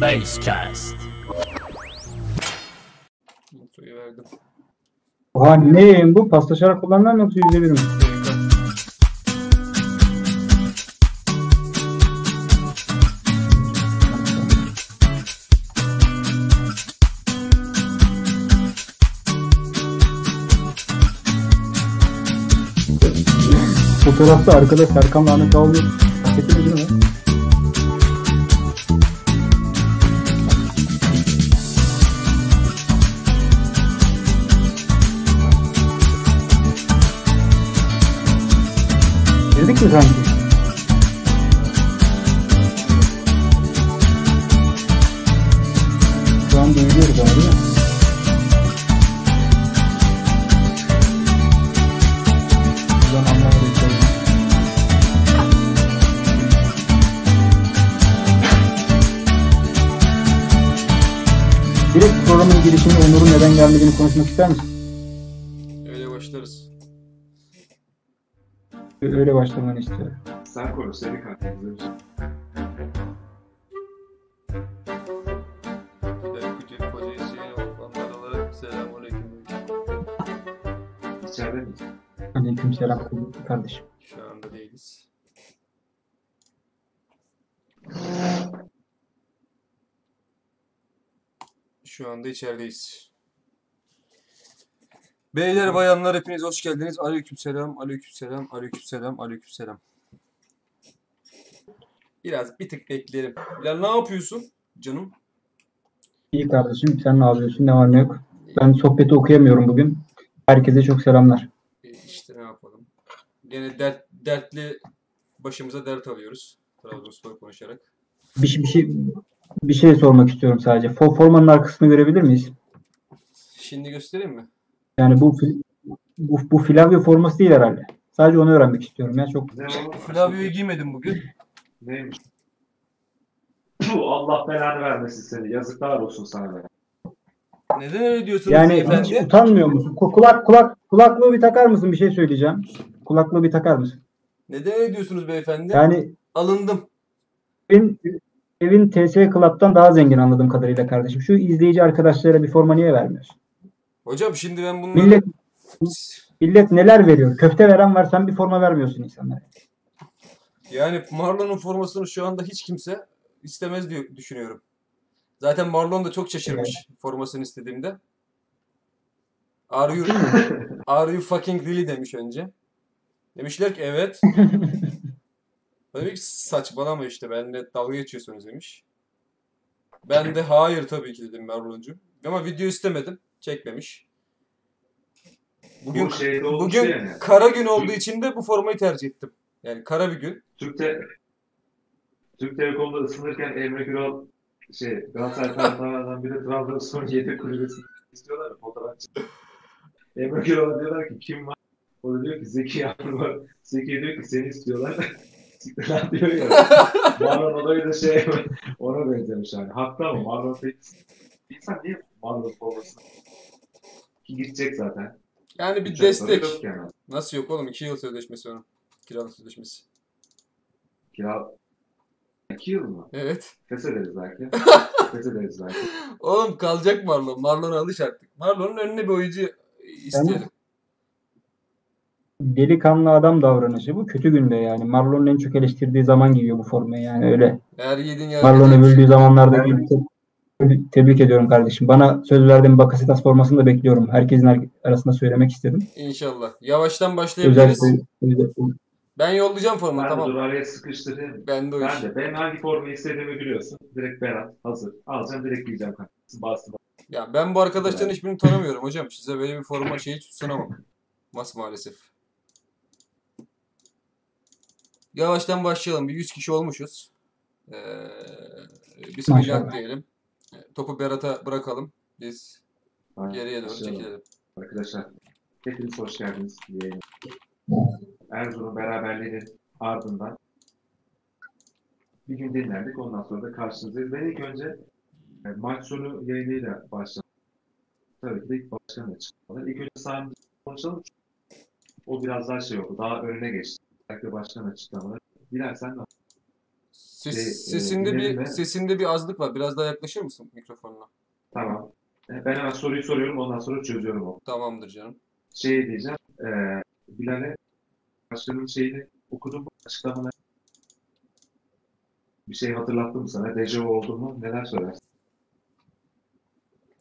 Basecast. Suyu verdim. Oha ne bu? Paslaşarak kullanılan yoksa yüzde bir mi? Fotoğrafta arkada Serkan Ahmet Ağoğlu paketi mi mi sanki? Şu an mi? Buradan anlamadık. Direkt programın girişinde Onur'un neden gelmediğini konuşmak ister misin? Öyle başlamanı istiyorum. Sen konuş seni. Berkucuk Hoca Hüseyin Orfanlar olarak selamünaleyküm. İçeride miyiz? Aleyküm selam kardeşim. Şu anda değiliz. Şu anda içerideyiz. Beyler bayanlar hepiniz hoş geldiniz. Aleykümselam, aleykümselam, aleykümselam, aleykümselam. Biraz bir tık bekleyelim. Ya ne yapıyorsun canım? İyi kardeşim sen ne yapıyorsun? Ne var ne yok? Ben sohbeti okuyamıyorum bugün. Herkese çok selamlar. E, İşte ne yapalım. Gene dert, dertli başımıza dert alıyoruz. Trabzonspor konuşarak. Bir, şey- bir şey bir şey sormak istiyorum sadece. For, formanın arkasını görebilir miyiz? Şimdi göstereyim mi? Yani bu bu, bu Flavio forması değil herhalde. Sadece onu öğrenmek istiyorum ya çok. O? Flavio'yu giymedim bugün. Neymiş? Allah belanı vermesin seni. Yazıklar olsun sana be. Neden öyle diyorsunuz Yani beyefendi? hiç utanmıyor musun? Ku- Kulak kulak kulaklığı bir takar mısın? Bir şey söyleyeceğim. Kulaklığı bir takar mısın? Neden öyle diyorsunuz beyefendi? Yani Alındım. evin evin TS Club'dan daha zengin anladığım kadarıyla kardeşim. Şu izleyici arkadaşlara bir forma niye vermiyorsun? Hocam şimdi ben bunları... Millet millet neler veriyor? Köfte veren var sen bir forma vermiyorsun insanlara. Yani Marlon'un formasını şu anda hiç kimse istemez diye düşünüyorum. Zaten Marlon da çok şaşırmış formasını istediğimde. Are you, are you fucking really demiş önce. Demişler ki evet. Tabii ki saçmalama işte benimle dalga geçiyorsunuz demiş. Ben de hayır tabii ki dedim Marlon'cum. Ama video istemedim. Çekmemiş. Bugün Bu olmuş bugün yani. kara gün olduğu için de bu formayı tercih ettim. Yani kara bir gün. Türk, te Türk Telekom'da ısınırken Emre Güral şey Galatasaray taraftarlarından biri Trabzonspor yedek kulübesini istiyorlar ya fotoğrafçı. Emre Güral'a diyorlar ki kim var? O da diyor ki Zeki Yavru var. Zeki diyor ki seni istiyorlar. Siktir lan diyor ya. Marlon olayı da şey ona benzemiş yani. Haklı ama Marlon pek insan niye Marlon formasını ki gidecek zaten. Yani bir sonra destek. yok yani. Nasıl yok oğlum? 2 yıl sözleşmesi onun. Kiralık sözleşmesi. Kira 2 yıl mı? Evet. Feshederiz belki. Feshederiz belki. Oğlum kalacak Marlon. Marlon'a alış artık. Marlon'un önüne bir oyuncu isteyelim. Delikanlı adam davranışı bu kötü günde yani. Marlon'un en çok eleştirdiği zaman giyiyor bu formayı yani öyle. Her yedin ya. Marlon övüldüğü zamanlarda. Tebrik- Tebrik ediyorum kardeşim. Bana söz verdiğim Bakasitas formasını da bekliyorum. Herkesin ar- arasında söylemek istedim. İnşallah. Yavaştan başlayabiliriz. Özellikle Ben yollayacağım formu Ben tamam. araya sıkıştırayım. Ben de o. Ben de. Ben hangi formayı istediğimi biliyorsun. Direkt Berat. Hazır. Alacağım direkt giyeceğim kanka. Bastım. Ya ben bu arkadaşların hiçbirini tanımıyorum hocam. Size böyle bir forma şeyi sunamam. Mas maalesef. Yavaştan başlayalım. Bir 100 kişi olmuşuz. Ee, bismillah diyelim. Topu Berat'a bırakalım. Biz geriye doğru Başlayalım. çekilelim. Arkadaşlar. Hepiniz hoş geldiniz. Erzurum beraberliğinin ardından bir gün dinlendik. Ondan sonra da karşınızdayız. Ben ilk önce e, maç sonu yayınıyla başladım. Tabii ki de ilk başkan açıklamaları. İlk önce sahamızı konuşalım. O biraz daha şey oldu. Daha önüne geçti. Özellikle başkan açıklamaları. Bilal sen de Ses, Şey, e, sesinde bir mi? sesinde bir azlık var. Biraz daha yaklaşır mısın mikrofonuna? Tamam. E, Ben hemen soruyu soruyorum ondan sonra çözüyorum onu. Tamamdır canım. Şey diyeceğim. E, Bilal'e başkanın şeyini okudum mu? Açıklamaları. Bir şey hatırlattı mı sana? Dejavu oldu mu? Neler söylersin?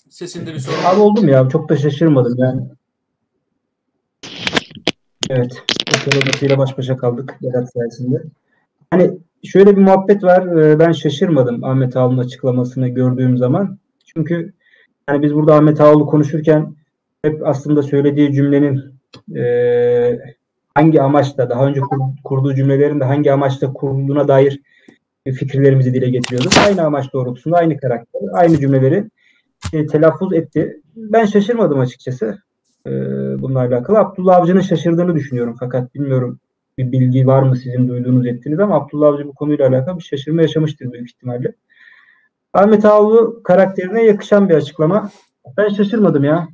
Sesinde bir sorun Abi var. oldum ya. Çok da şaşırmadım yani. Evet. Odasıyla baş başa kaldık Vedat sayesinde. Hani şöyle bir muhabbet var. Ee, Ben şaşırmadım Ahmet Ağaoğlu'nun açıklamasını gördüğüm zaman. Çünkü hani biz burada Ahmet Ağaoğlu konuşurken hep aslında söylediği cümlenin e, hangi amaçla daha önce kur- kurduğu cümlelerin de hangi amaçla kurulduğuna dair fikirlerimizi dile getiriyorduk. Aynı amaç doğrultusunda aynı karakter, aynı cümleleri e, telaffuz etti. Ben şaşırmadım açıkçası e, bununla alakalı. Abdullah Avcı'nın şaşırdığını düşünüyorum fakat bilmiyorum bir bilgi var mı sizin duyduğunuz ettiğiniz ama Abdullah Avcı bu konuyla alakalı bir şaşırma yaşamıştır büyük ihtimalle. Ahmet Ağaoğlu karakterine yakışan bir açıklama. Ben şaşırmadım ya.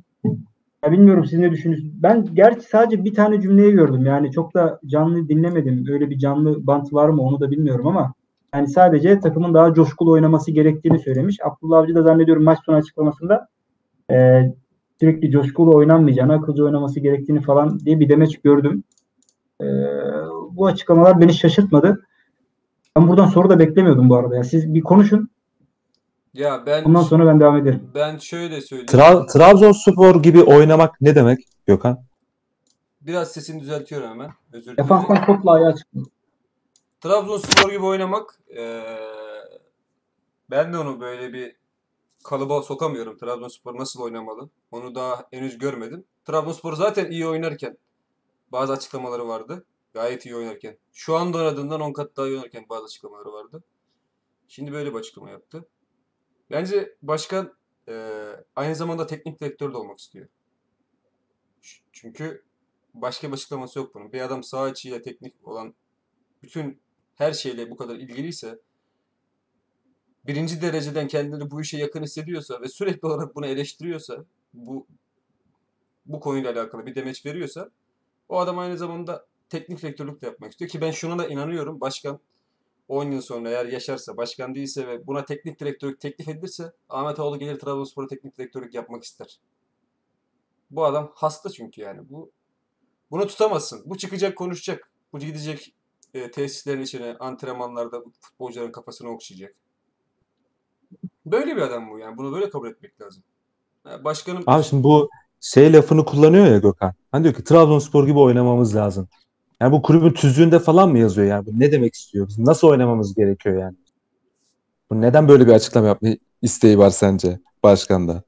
ya bilmiyorum siz ne düşünüyorsunuz? Ben gerçi sadece bir tane cümleyi gördüm. Yani çok da canlı dinlemedim. Öyle bir canlı bant var mı onu da bilmiyorum ama yani sadece takımın daha coşkulu oynaması gerektiğini söylemiş. Abdullah Avcı da zannediyorum maç sonu açıklamasında e, sürekli coşkulu oynanmayacağını, akılcı oynaması gerektiğini falan diye bir demeç gördüm. E, bu açıklamalar beni şaşırtmadı. Ben buradan soru da beklemiyordum bu arada. Ya siz bir konuşun. Ya ben Bundan sonra ben devam ederim. ben şöyle söyleyeyim. Tra Trabzonspor gibi oynamak ne demek Gökhan? Biraz sesini düzeltiyorum hemen. Özür dilerim. Defanstan topla ayağa. Trabzonspor gibi oynamak eee, ben de onu böyle bir kalıba sokamıyorum. Trabzonspor nasıl oynamalı? Onu daha henüz görmedim. Trabzonspor zaten iyi oynarken bazı açıklamaları vardı. Gayet iyi oynarken. Şu anda oynadığından 10 kat daha iyi oynarken bazı açıklamaları vardı. Şimdi böyle bir açıklama yaptı. Bence başkan eee, aynı zamanda teknik direktör de olmak istiyor. Çünkü başka bir açıklaması yok bunun. Bir adam sağ içiyle teknik olan bütün her şeyle bu kadar ilgiliyse birinci dereceden kendini bu işe yakın hissediyorsa ve sürekli olarak bunu eleştiriyorsa bu bu konuyla alakalı bir demeç veriyorsa o adam aynı zamanda teknik direktörlük de yapmak istiyor ki ben şuna da inanıyorum başkan 10 yıl sonra eğer yaşarsa başkan değilse ve buna teknik direktörlük teklif edilirse Ahmet Ağoğlu gelir Trabzonspor'a teknik direktörlük yapmak ister. Bu adam hasta çünkü yani bu bunu tutamazsın. Bu çıkacak konuşacak. Bu gidecek e, tesislerin içine antrenmanlarda futbolcuların kafasını okşayacak. Böyle bir adam bu yani. Bunu böyle kabul etmek lazım. Yani başkanım Abi şimdi bu şey lafını kullanıyor ya Gökhan. Hani diyor ki Trabzonspor gibi oynamamız lazım. Yani bu kulübün tüzüğünde falan mı yazıyor yani? Bu ne demek istiyor? Bizim nasıl oynamamız gerekiyor yani? Bu neden böyle bir açıklama yapma isteği var sence başkanda?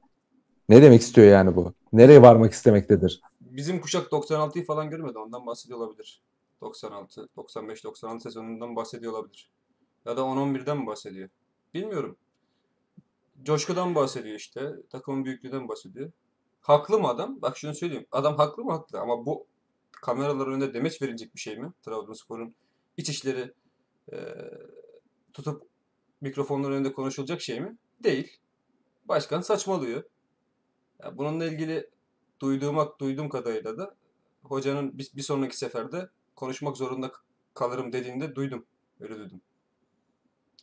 Ne demek istiyor yani bu? Nereye varmak istemektedir? bizim kuşak 96'yı falan görmedi. Ondan bahsediyor olabilir. 96, 95, 96 sezonundan bahsediyor olabilir. Ya da 10-11'den mi bahsediyor? Bilmiyorum. Coşkudan bahsediyor işte. Takımın büyüklüğünden bahsediyor. Haklı mı adam? Bak şunu söyleyeyim. Adam haklı mı? Haklı. Ama bu kameralar önünde demeç verilecek bir şey mi? Trabzonspor'un iç işleri e, tutup mikrofonların önünde konuşulacak şey mi? Değil. Başkan saçmalıyor. Ya bununla ilgili duyduğum duyduğum kadarıyla da hocanın bir, bir sonraki seferde konuşmak zorunda kalırım dediğinde duydum. Öyle duydum.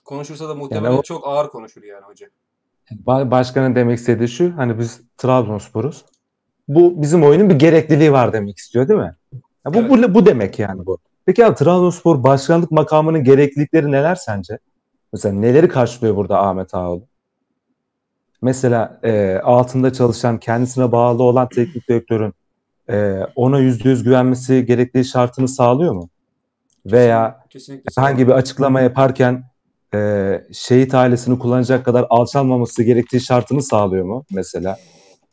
Konuşursa da muhtemelen o- çok ağır konuşur yani hoca. Ba- Başkanın demek istediği şu, hani biz Trabzonspor'uz. Bu bizim oyunun bir gerekliliği var demek istiyor değil mi? Ya bu, bu, bu demek yani bu. Peki abi Trabzonspor başkanlık makamının gereklilikleri neler sence? Mesela neleri karşılıyor burada Ahmet Ağaoğlu? Mesela e, altında çalışan, kendisine bağlı olan teknik direktörün e, ona yüzde yüz güvenmesi gerektiği şartını sağlıyor mu? Veya kesinlikle herhangi bir açıklama yaparken e, şehit ailesini kullanacak kadar alçalmaması gerektiği şartını sağlıyor mu mesela?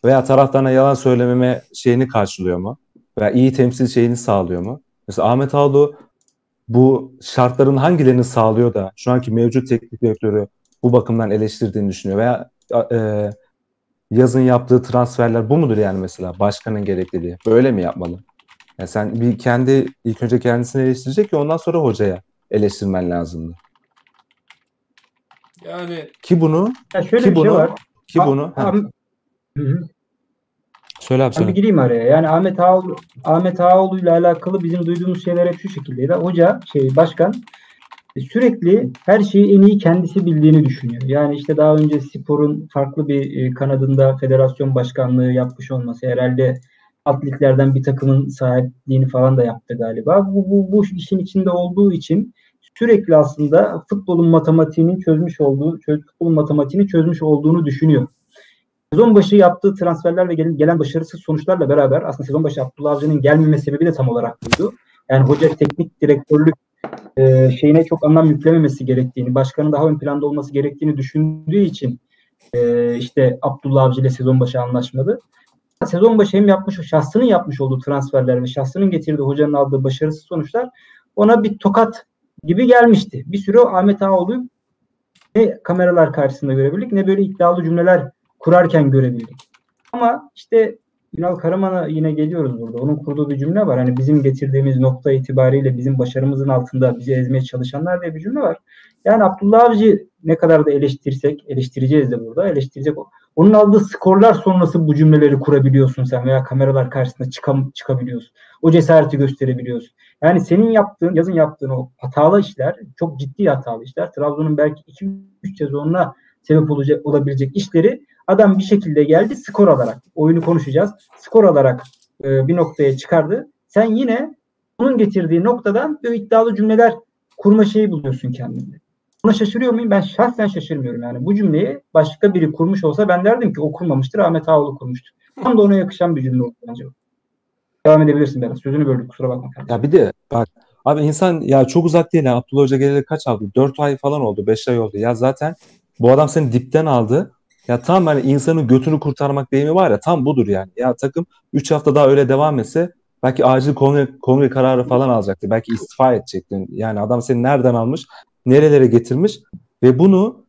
Veya taraftarına yalan söylememe şeyini karşılıyor mu? Veya iyi temsil şeyini sağlıyor mu? Mesela Ahmet Ağaoğlu bu şartların hangilerini sağlıyor da şu anki mevcut teknik direktörü bu bakımdan eleştirdiğini düşünüyor? Veya e, yazın yaptığı transferler bu mudur yani mesela başkanın gerekliliği? Böyle mi yapmalı? Yani sen bir kendi ilk önce kendisini eleştirecek ki ondan sonra hocaya eleştirmen lazımdı. Yani Ki bunu Ya şöyle ki bir şey bunu var. ki Ah- bunu hı. söyle abi söyle. gireyim araya. Yani Ahmet Ağaoğlu, Ahmet Ağaoğlu ile alakalı bizim duyduğumuz şeyler hep şu şekildeydi. Hoca, şey başkan sürekli her şeyi en iyi kendisi bildiğini düşünüyor. Yani işte daha önce sporun farklı bir e, kanadında federasyon başkanlığı yapmış olması herhalde atletlerden bir takımın sahipliğini falan da yaptı galiba. Bu, bu, bu işin içinde olduğu için sürekli aslında futbolun matematiğinin çözmüş olduğu, futbolun matematiğini çözmüş olduğunu düşünüyor. Sezon başı yaptığı transferler ve gelen, başarısız sonuçlarla beraber aslında sezon başı Abdullah Avcı'nın gelmeme sebebi de tam olarak buydu. Yani hoca teknik direktörlük e, şeyine çok anlam yüklememesi gerektiğini, başkanın daha ön planda olması gerektiğini düşündüğü için e, işte Abdullah Avcı ile sezon başı anlaşmadı. Sezon başı hem yapmış, şahsının yapmış olduğu transferler ve şahsının getirdiği hocanın aldığı başarısız sonuçlar ona bir tokat gibi gelmişti. Bir süre Ahmet Ağoğlu ne kameralar karşısında görebildik ne böyle iddialı cümleler kurarken görebildik. Ama işte Ünal Karaman'a yine geliyoruz burada. Onun kurduğu bir cümle var. Hani bizim getirdiğimiz nokta itibariyle bizim başarımızın altında bizi ezmeye çalışanlar diye bir cümle var. Yani Abdullah Avcı ne kadar da eleştirsek, eleştireceğiz de burada, eleştirecek o. Onun aldığı skorlar sonrası bu cümleleri kurabiliyorsun sen veya kameralar karşısında çıkam, çıkabiliyorsun. O cesareti gösterebiliyorsun. Yani senin yaptığın, yazın yaptığın o hatalı işler, çok ciddi hatalı işler. Trabzon'un belki 2-3 sezonuna sebep olacak, olabilecek işleri adam bir şekilde geldi skor alarak. Oyunu konuşacağız. Skor alarak e, bir noktaya çıkardı. Sen yine onun getirdiği noktadan böyle iddialı cümleler kurma şeyi buluyorsun kendinde. Buna şaşırıyor muyum? Ben şahsen şaşırmıyorum. Yani bu cümleyi başka biri kurmuş olsa ben derdim ki o kurmamıştır. Ahmet Ağoğlu kurmuştur. Tam da ona yakışan bir cümle oldu bence. Devam edebilirsin Berat. Sözünü böldük kusura bakma. Kardeşim. Ya bir de bak abi insan ya çok uzak değil. Yani Abdullah Hoca geleli kaç aldı? 4 ay falan oldu. 5 ay oldu. Ya zaten bu adam seni dipten aldı. Ya tam hani insanın götünü kurtarmak deyimi var ya tam budur yani. Ya takım 3 hafta daha öyle devam etse belki acil kongre, kongre kararı falan alacaktı. Belki istifa edecektin. Yani adam seni nereden almış, nerelere getirmiş ve bunu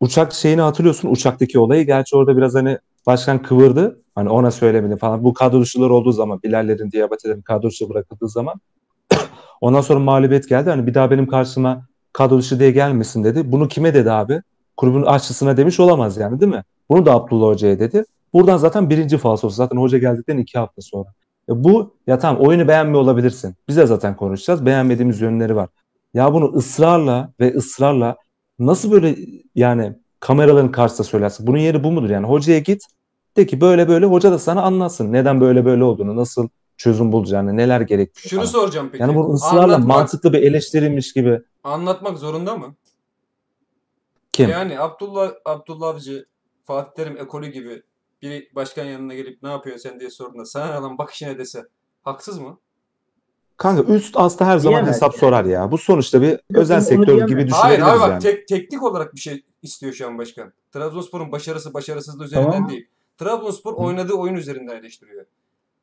uçak şeyini hatırlıyorsun uçaktaki olayı. Gerçi orada biraz hani başkan kıvırdı. Hani ona söylemedi falan. Bu kadro dışılar olduğu zaman Bilallerin, Diabetelerin kadro dışı bırakıldığı zaman ondan sonra mağlubiyet geldi. Hani bir daha benim karşıma kadro dışı diye gelmesin dedi. Bunu kime dedi abi? Kulübün aşçısına demiş olamaz yani değil mi? Bunu da Abdullah Hoca'ya dedi. Buradan zaten birinci falsosu. Zaten hoca geldikten iki hafta sonra. E bu ya tamam oyunu beğenmiyor olabilirsin. Biz de zaten konuşacağız. Beğenmediğimiz yönleri var. Ya bunu ısrarla ve ısrarla nasıl böyle yani kameraların karşısında söylersin? Bunun yeri bu mudur yani? Hocaya git de ki böyle böyle hoca da sana anlatsın. Neden böyle böyle olduğunu, nasıl çözüm bulacağını, neler gerektiğini. Şunu falan. soracağım peki. Yani bu ısrarla Anlatmak- mantıklı bir eleştirilmiş gibi. Anlatmak zorunda mı? Kim? Yani Abdullah Abdullah Avcı, Fatih Terim ekolü gibi biri başkan yanına gelip ne yapıyorsun sen diye sorduğunda sana lan bak işine dese haksız mı? Kanka üst hasta her zaman Diyemez hesap yani. sorar ya. Bu sonuçta bir özel onu sektör diyemez. gibi Hayır düşünebiliriz abi bak yani. tek, teknik olarak bir şey istiyor şu an başkan. Trabzonspor'un başarısı başarısızlığı üzerinden Tamam. değil. Trabzonspor oynadığı oyun üzerinden eleştiriyor.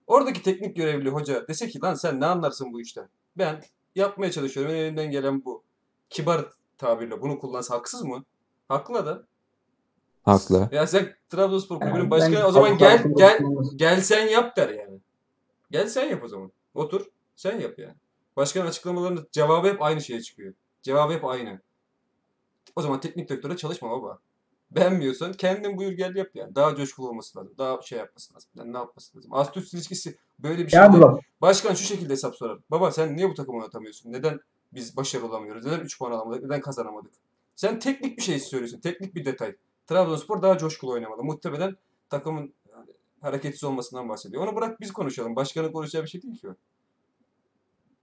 Oradaki teknik görevli hoca dese ki lan sen ne anlarsın bu işten? Ben yapmaya çalışıyorum. Elimden gelen bu. Kibar tabirle bunu kullansa haksız mı? Haklı da. Haklı. Ya sen Trabzonspor kulübünün Yani başkanı o zaman gel gel Avcı'nın- gel sen yap der yani. Gel sen yap o zaman. Otur sen yap yani. Başkan açıklamalarında cevabı hep aynı şeye çıkıyor. Cevabı hep aynı. O zaman teknik direktöre çalışma baba. Beğenmiyorsan kendin buyur gel yap yani. Daha coşkulu olması lazım. Daha şey yapması lazım. Yani ne yapması lazım? Ast üst ilişkisi böyle bir şey Ya değil. Başkan şu şekilde hesap sorar. Baba sen niye bu takımı atamıyorsun? Neden biz başarılı olamıyoruz? Neden 3 puan alamadık? Neden kazanamadık? Sen teknik bir şey söylüyorsun. Teknik bir detay. Trabzonspor daha coşkulu oynamalı. Muhtemelen takımın hareketsiz olmasından bahsediyor. Onu bırak biz konuşalım. Başkanın konuşacağı bir şey değil ki o.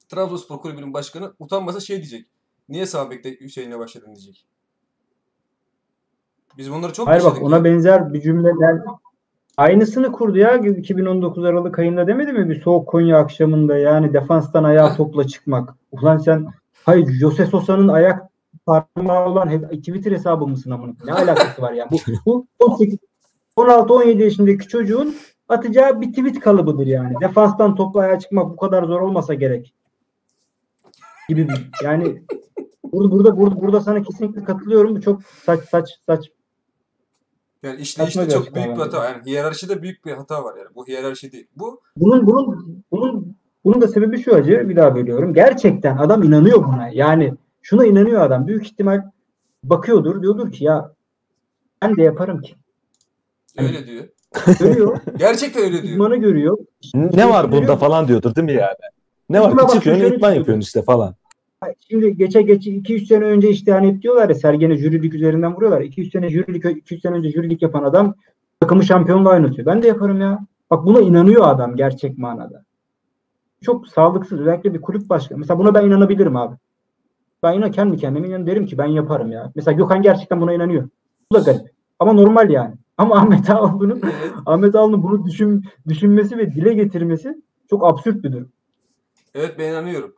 Trabzonspor kulübünün başkanı utanmasa şey diyecek. Niye sağ bekte Hüseyin'le başladın diyecek. Biz bunları çok Hayır bak ona ya. benzer bir cümleler aynısını kurdu ya 2019 Aralık ayında demedi mi bir soğuk Konya akşamında yani defanstan ayağa topla çıkmak. Ulan sen hayır Jose Sosa'nın ayak parmağı olan Twitter hesabı mısın amına? Ne alakası var ya? Bu, bu 18 16-17 yaşındaki çocuğun atacağı bir tweet kalıbıdır yani. Defanstan topla ayağa çıkmak bu kadar zor olmasa gerek. Gibi bir yani burada burada burada, burada sana kesinlikle katılıyorum. Bu çok saç saç saç Yani işte Saçma işte çok büyük bir hata. Yani hiyerarşide büyük bir hata var yani. Bu hiyerarşi değil. Bu Bunun bunun bunun bunun da sebebi şu acı bir daha bölüyorum. Gerçekten adam inanıyor buna. Yani şuna inanıyor adam. Büyük ihtimal bakıyordur diyordur ki ya ben de yaparım ki. öyle diyor. Görüyor. Gerçekten öyle diyor. idmanı görüyor. Ne var bunda Görüyor. falan diyordur değil mi yani? Ne var? Bak, Çıkıyorsun idman yapıyorsun işte falan. Şimdi geçe geçe 2-3 sene önce işte hani hep diyorlar ya Sergen'e jürilik üzerinden vuruyorlar. 2-3 sene jürilik 2-3 sene önce jürilik yapan adam takımı şampiyonluğa oynatıyor. Ben de yaparım ya. Bak buna inanıyor adam gerçek manada. Çok sağlıksız özellikle bir kulüp başkanı. Mesela buna ben inanabilirim abi. Ben yine kendi kendime inan derim ki ben yaparım ya. Mesela Gökhan gerçekten buna inanıyor. Bu da garip. Ama normal yani. Ama Ahmet Ağaoğlu'nun. Ahmet Ağaoğlu'nun bunu düşün, düşünmesi ve dile getirmesi çok absürt bir durum. Evet ben inanıyorum.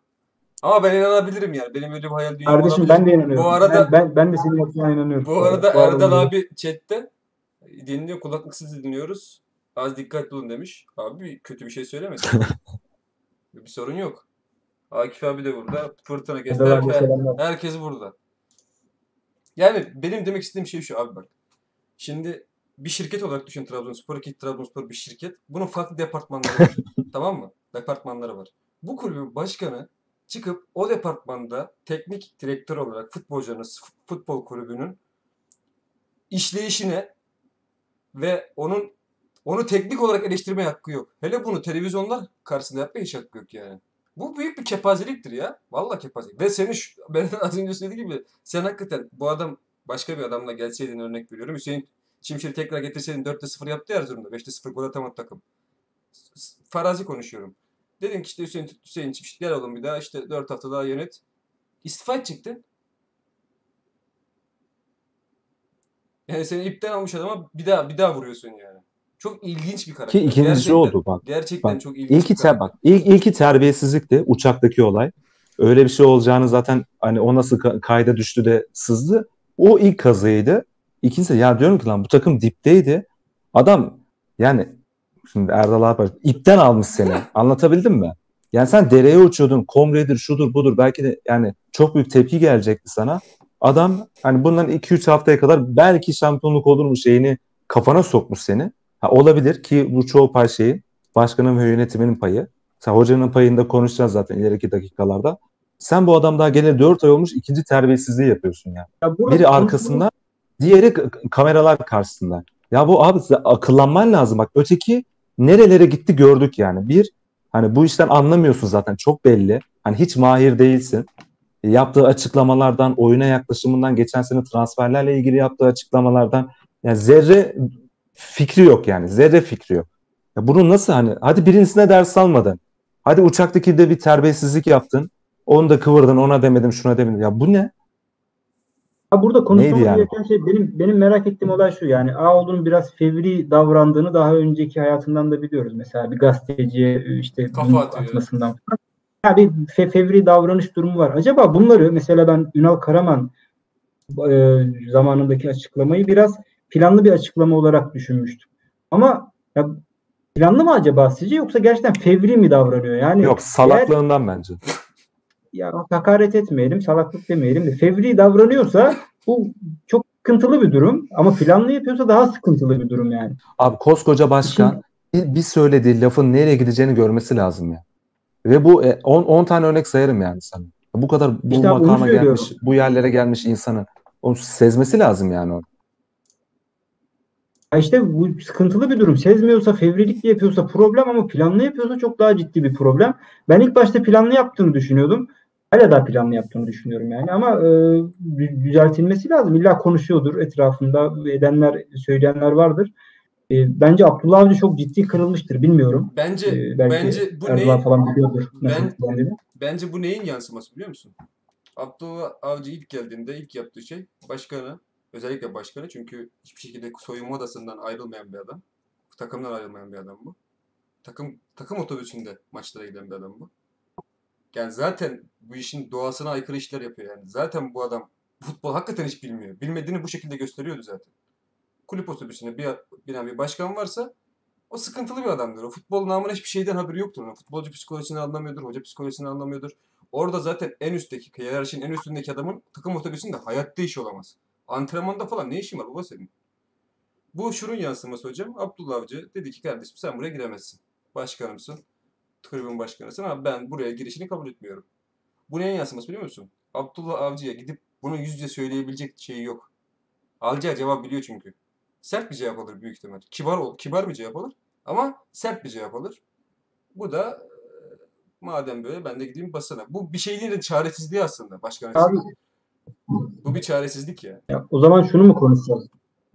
Ama ben inanabilirim yani. Benim öyle bir hayal dünyam Kardeşim olabilir. ben de inanıyorum. Bu arada ben, ben, ben de senin yaptığına inanıyorum. Bu arada Var Erdal abi chatte dinliyor kulaklıksız dinliyoruz. Az dikkatli olun demiş. Abi kötü bir şey söylemesin. bir sorun yok. Akif abi de burada. Fırtına kesti. Erdal abi Her- selamlar. Herkes burada. Yani benim demek istediğim şey şu abi bak. Şimdi bir şirket olarak düşün Trabzonspor ki Trabzonspor bir şirket. Bunun farklı departmanları var. tamam mı? Departmanları var. Bu kulübün başkanı çıkıp o departmanda teknik direktör olarak futbolcuların futbol kulübünün işleyişine ve onun onu teknik olarak eleştirmeye hakkı yok. Hele bunu televizyonlar karşısında yapmaya hiç hakkı yok yani. Bu büyük bir kepazeliktir ya. Vallahi kepazelik. Ve senin şu, ben az önce söylediğim gibi sen hakikaten bu adam başka bir adamla gelseydin örnek veriyorum. Hüseyin Çimşir'i tekrar getirseydin 4'te 0 yaptı ya Erzurum'da. 5'te 0 gol atamadı takım. Farazi konuşuyorum. Dedin ki işte Hüseyin, Hüseyin Çimşir gel oğlum bir daha işte 4 hafta daha yönet. İstifa edecektin. Yani seni ipten almış adama bir daha bir daha vuruyorsun yani. Çok ilginç bir karakter. Ki ikincisi Gerçekten- oldu bak. Gerçekten Bak, çok ilginç İlki ter bak. İlk ilki terbiyesizlikti uçaktaki olay. Öyle bir şey olacağını zaten hani o nasıl ka- kayda düştü de sızdı. O ilk kazıydı. İkincisi ya diyorum ki lan bu takım dipteydi. Adam yani şimdi Erdal abi ipten almış seni. Anlatabildim mi? Yani sen dereye uçuyordun. Komredir, şudur, budur. Belki de yani çok büyük tepki gelecekti sana. Adam hani bundan 2-3 haftaya kadar belki şampiyonluk olur mu şeyini kafana sokmuş seni. Ha, olabilir ki bu çoğu pay şeyin başkanın ve yönetiminin payı. Sen hocanın payında konuşacağız zaten ileriki dakikalarda. Sen bu adam daha gene 4 ay olmuş ikinci terbiyesizliği yapıyorsun ya. Ya burada Biri arkasında, diğeri kameralar karşısında. Ya bu abi size akıllanman lazım. Bak öteki nerelere gitti gördük yani. Bir, hani bu işten anlamıyorsun zaten çok belli. Hani hiç mahir değilsin. Yaptığı açıklamalardan, oyuna yaklaşımından, geçen sene transferlerle ilgili yaptığı açıklamalardan yani zerre fikri yok yani. Zerre fikri yok. Ya bunu nasıl hani hadi birincisine ders almadın. Hadi uçaktaki de bir terbiyesizlik yaptın. Onu da kıvırdın, ona demedim, şuna demedim. Ya bu ne? Ha burada konuşmamız yani? gereken şey benim benim merak ettiğim olay şu yani Ağoğlu'nun biraz fevri davrandığını daha önceki hayatından da biliyoruz. Mesela bir gazeteciye işte Kafa atmasından falan. Ha, bir fe- fevri davranış durumu var. Acaba bunları mesela ben Ünal Karaman e, zamanındaki açıklamayı biraz planlı bir açıklama olarak düşünmüştüm. Ama ya, planlı mı acaba sizce yoksa gerçekten fevri mi davranıyor? Yani Yok salaklığından bence. Ya hakaret etmeyelim, salaklık demeyelim de fevri davranıyorsa bu çok sıkıntılı bir durum ama planlı yapıyorsa daha sıkıntılı bir durum yani. Abi koskoca başkan bir, bir söylediği lafın nereye gideceğini görmesi lazım ya. Ve bu 10 10 tane örnek sayarım yani sana. Bu kadar bu İşte onu makama gelmiş, bu yerlere gelmiş insanın onu sezmesi lazım yani o. Ya işte bu sıkıntılı bir durum. Sezmiyorsa, fevrilikle yapıyorsa problem ama planlı yapıyorsa çok daha ciddi bir problem. Ben ilk başta planlı yaptığını düşünüyordum. Hala da planlı yaptığını düşünüyorum yani ama e, dü- düzeltilmesi lazım. İlla konuşuyordur etrafında edenler, söyleyenler vardır. E, bence Abdullah Avcı çok ciddi kırılmıştır. Bilmiyorum. Bence E, bence bu Erdal neyin falan biliyordur. Ben- bence bu neyin yansıması biliyor musun? Abdullah Avcı ilk geldiğinde ilk yaptığı şey başkanı özellikle başkanı çünkü hiçbir şekilde soyunma odasından ayrılmayan bir adam. Takımdan ayrılmayan bir adam bu. Takım takım otobüsünde maçlara giden bir adam bu. Yani zaten bu işin doğasına aykırı işler yapıyor yani. Zaten bu adam futbol hakikaten hiç bilmiyor. Bilmediğini bu şekilde gösteriyordu zaten. Kulüp otobüsünde bir, binen bir başkan varsa o sıkıntılı bir adamdır. O futbol namına hiçbir şeyden haberi yoktur. onun. Futbolcu psikolojisini anlamıyordur, hoca psikolojisini anlamıyordur. Orada zaten en üstteki, hiyerarşinin en üstündeki adamın takım otobüsünde hayatta işi olamaz. Antrenmanda falan ne işin var baba senin? Bu şunun yansıması hocam. Abdullah Avcı dedi ki kardeşim sen buraya giremezsin. Başkanımsın. Kulübün başkanısın ama ben buraya girişini kabul etmiyorum. Bu neyin yansıması biliyor musun? Abdullah Avcı'ya gidip bunu yüz yüze söyleyebilecek şeyi yok. Alacağı cevap biliyor çünkü. Sert bir cevap alır büyük ihtimal. Kibar ol, kibar bir cevap alır ama sert bir cevap alır. Bu da e, Madem böyle ben de gideyim basına. Bu bir şeylerin de çaresizliği aslında başkan. Abi Bu bir çaresizlik ya. Ya, o zaman şunu mu konuşacağız?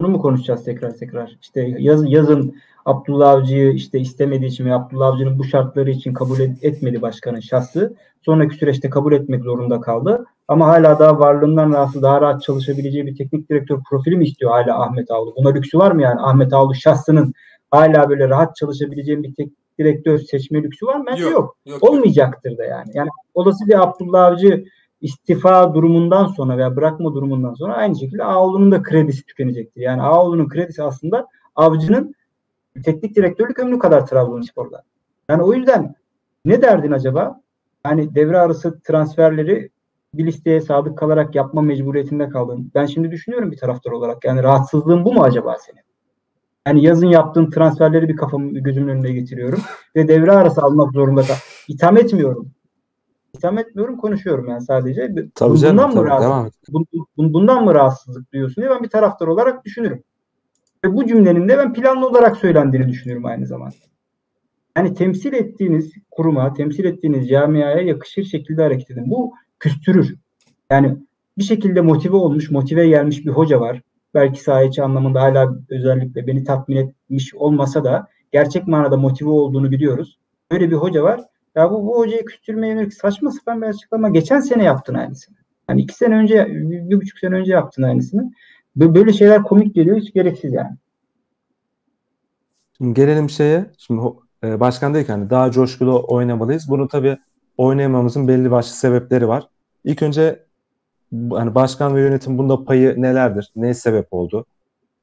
Şunu mu konuşacağız tekrar tekrar? İşte yaz, yazın Abdullah Avcı'yı işte istemediği için ve Abdullah Avcı'nın bu şartları için kabul et- etmedi başkanın şahsı. Sonraki süreçte kabul etmek zorunda kaldı. Ama hala daha varlığından rahatsız, daha rahat çalışabileceği bir teknik direktör profili mi istiyor hala Ahmet Ağulu? Buna lüksü var mı yani? Ahmet Ağulu şahsının hala böyle rahat çalışabileceği bir teknik direktör seçme lüksü var mı? Bence yok. Yok, yok. Olmayacaktır da yani. Yani olası bir Abdullah Avcı istifa durumundan sonra veya bırakma durumundan sonra aynı şekilde Ağoğlu'nun da kredisi tükenecektir. Yani Ağoğlu'nun kredisi aslında Avcı'nın teknik direktörlük ömrü kadar Trabzonspor'da. Yani o yüzden ne derdin acaba? Yani devre arası transferleri bir listeye sadık kalarak yapma mecburiyetinde kaldın. Ben şimdi düşünüyorum bir taraftar olarak. Yani rahatsızlığın bu mu acaba senin? Yani yazın yaptığın transferleri bir kafamın gözümün önüne getiriyorum ve devre arası almak zorunda kal. İtham etmiyorum. İtham etmiyorum, konuşuyorum yani sadece. Tabii canım. Bundan mı Tabii, rahatsız- bu- bundan mı rahatsızlık duyuyorsun diye ben bir taraftar olarak düşünürüm. Ve bu cümlenin de ben planlı olarak söylendiğini düşünüyorum aynı zamanda. Yani temsil ettiğiniz kuruma, temsil ettiğiniz camiaya yakışır şekilde hareket edin. Bu küstürür. Yani bir şekilde motive olmuş, motive gelmiş bir hoca var. Belki saha içi anlamında hala özellikle beni tatmin etmiş olmasa da gerçek manada motive olduğunu biliyoruz. Böyle bir hoca var. Ya bu, bu hocayı küstürmeye yönelik saçma sapan bir açıklama. Geçen sene yaptın aynısını. Hani iki sene önce, bir, bir buçuk sene önce yaptın aynısını. Bö- Böyle şeyler komik geliyor, hiç gereksiz yani. Şimdi gelelim şeye. Şimdi e, başkan dedi ki hani daha coşkulu oynamalıyız. Bunu tabii oynayamamızın belli başlı sebepleri var. İlk önce hani başkan ve yönetim bunda payı nelerdir? Ne sebep oldu?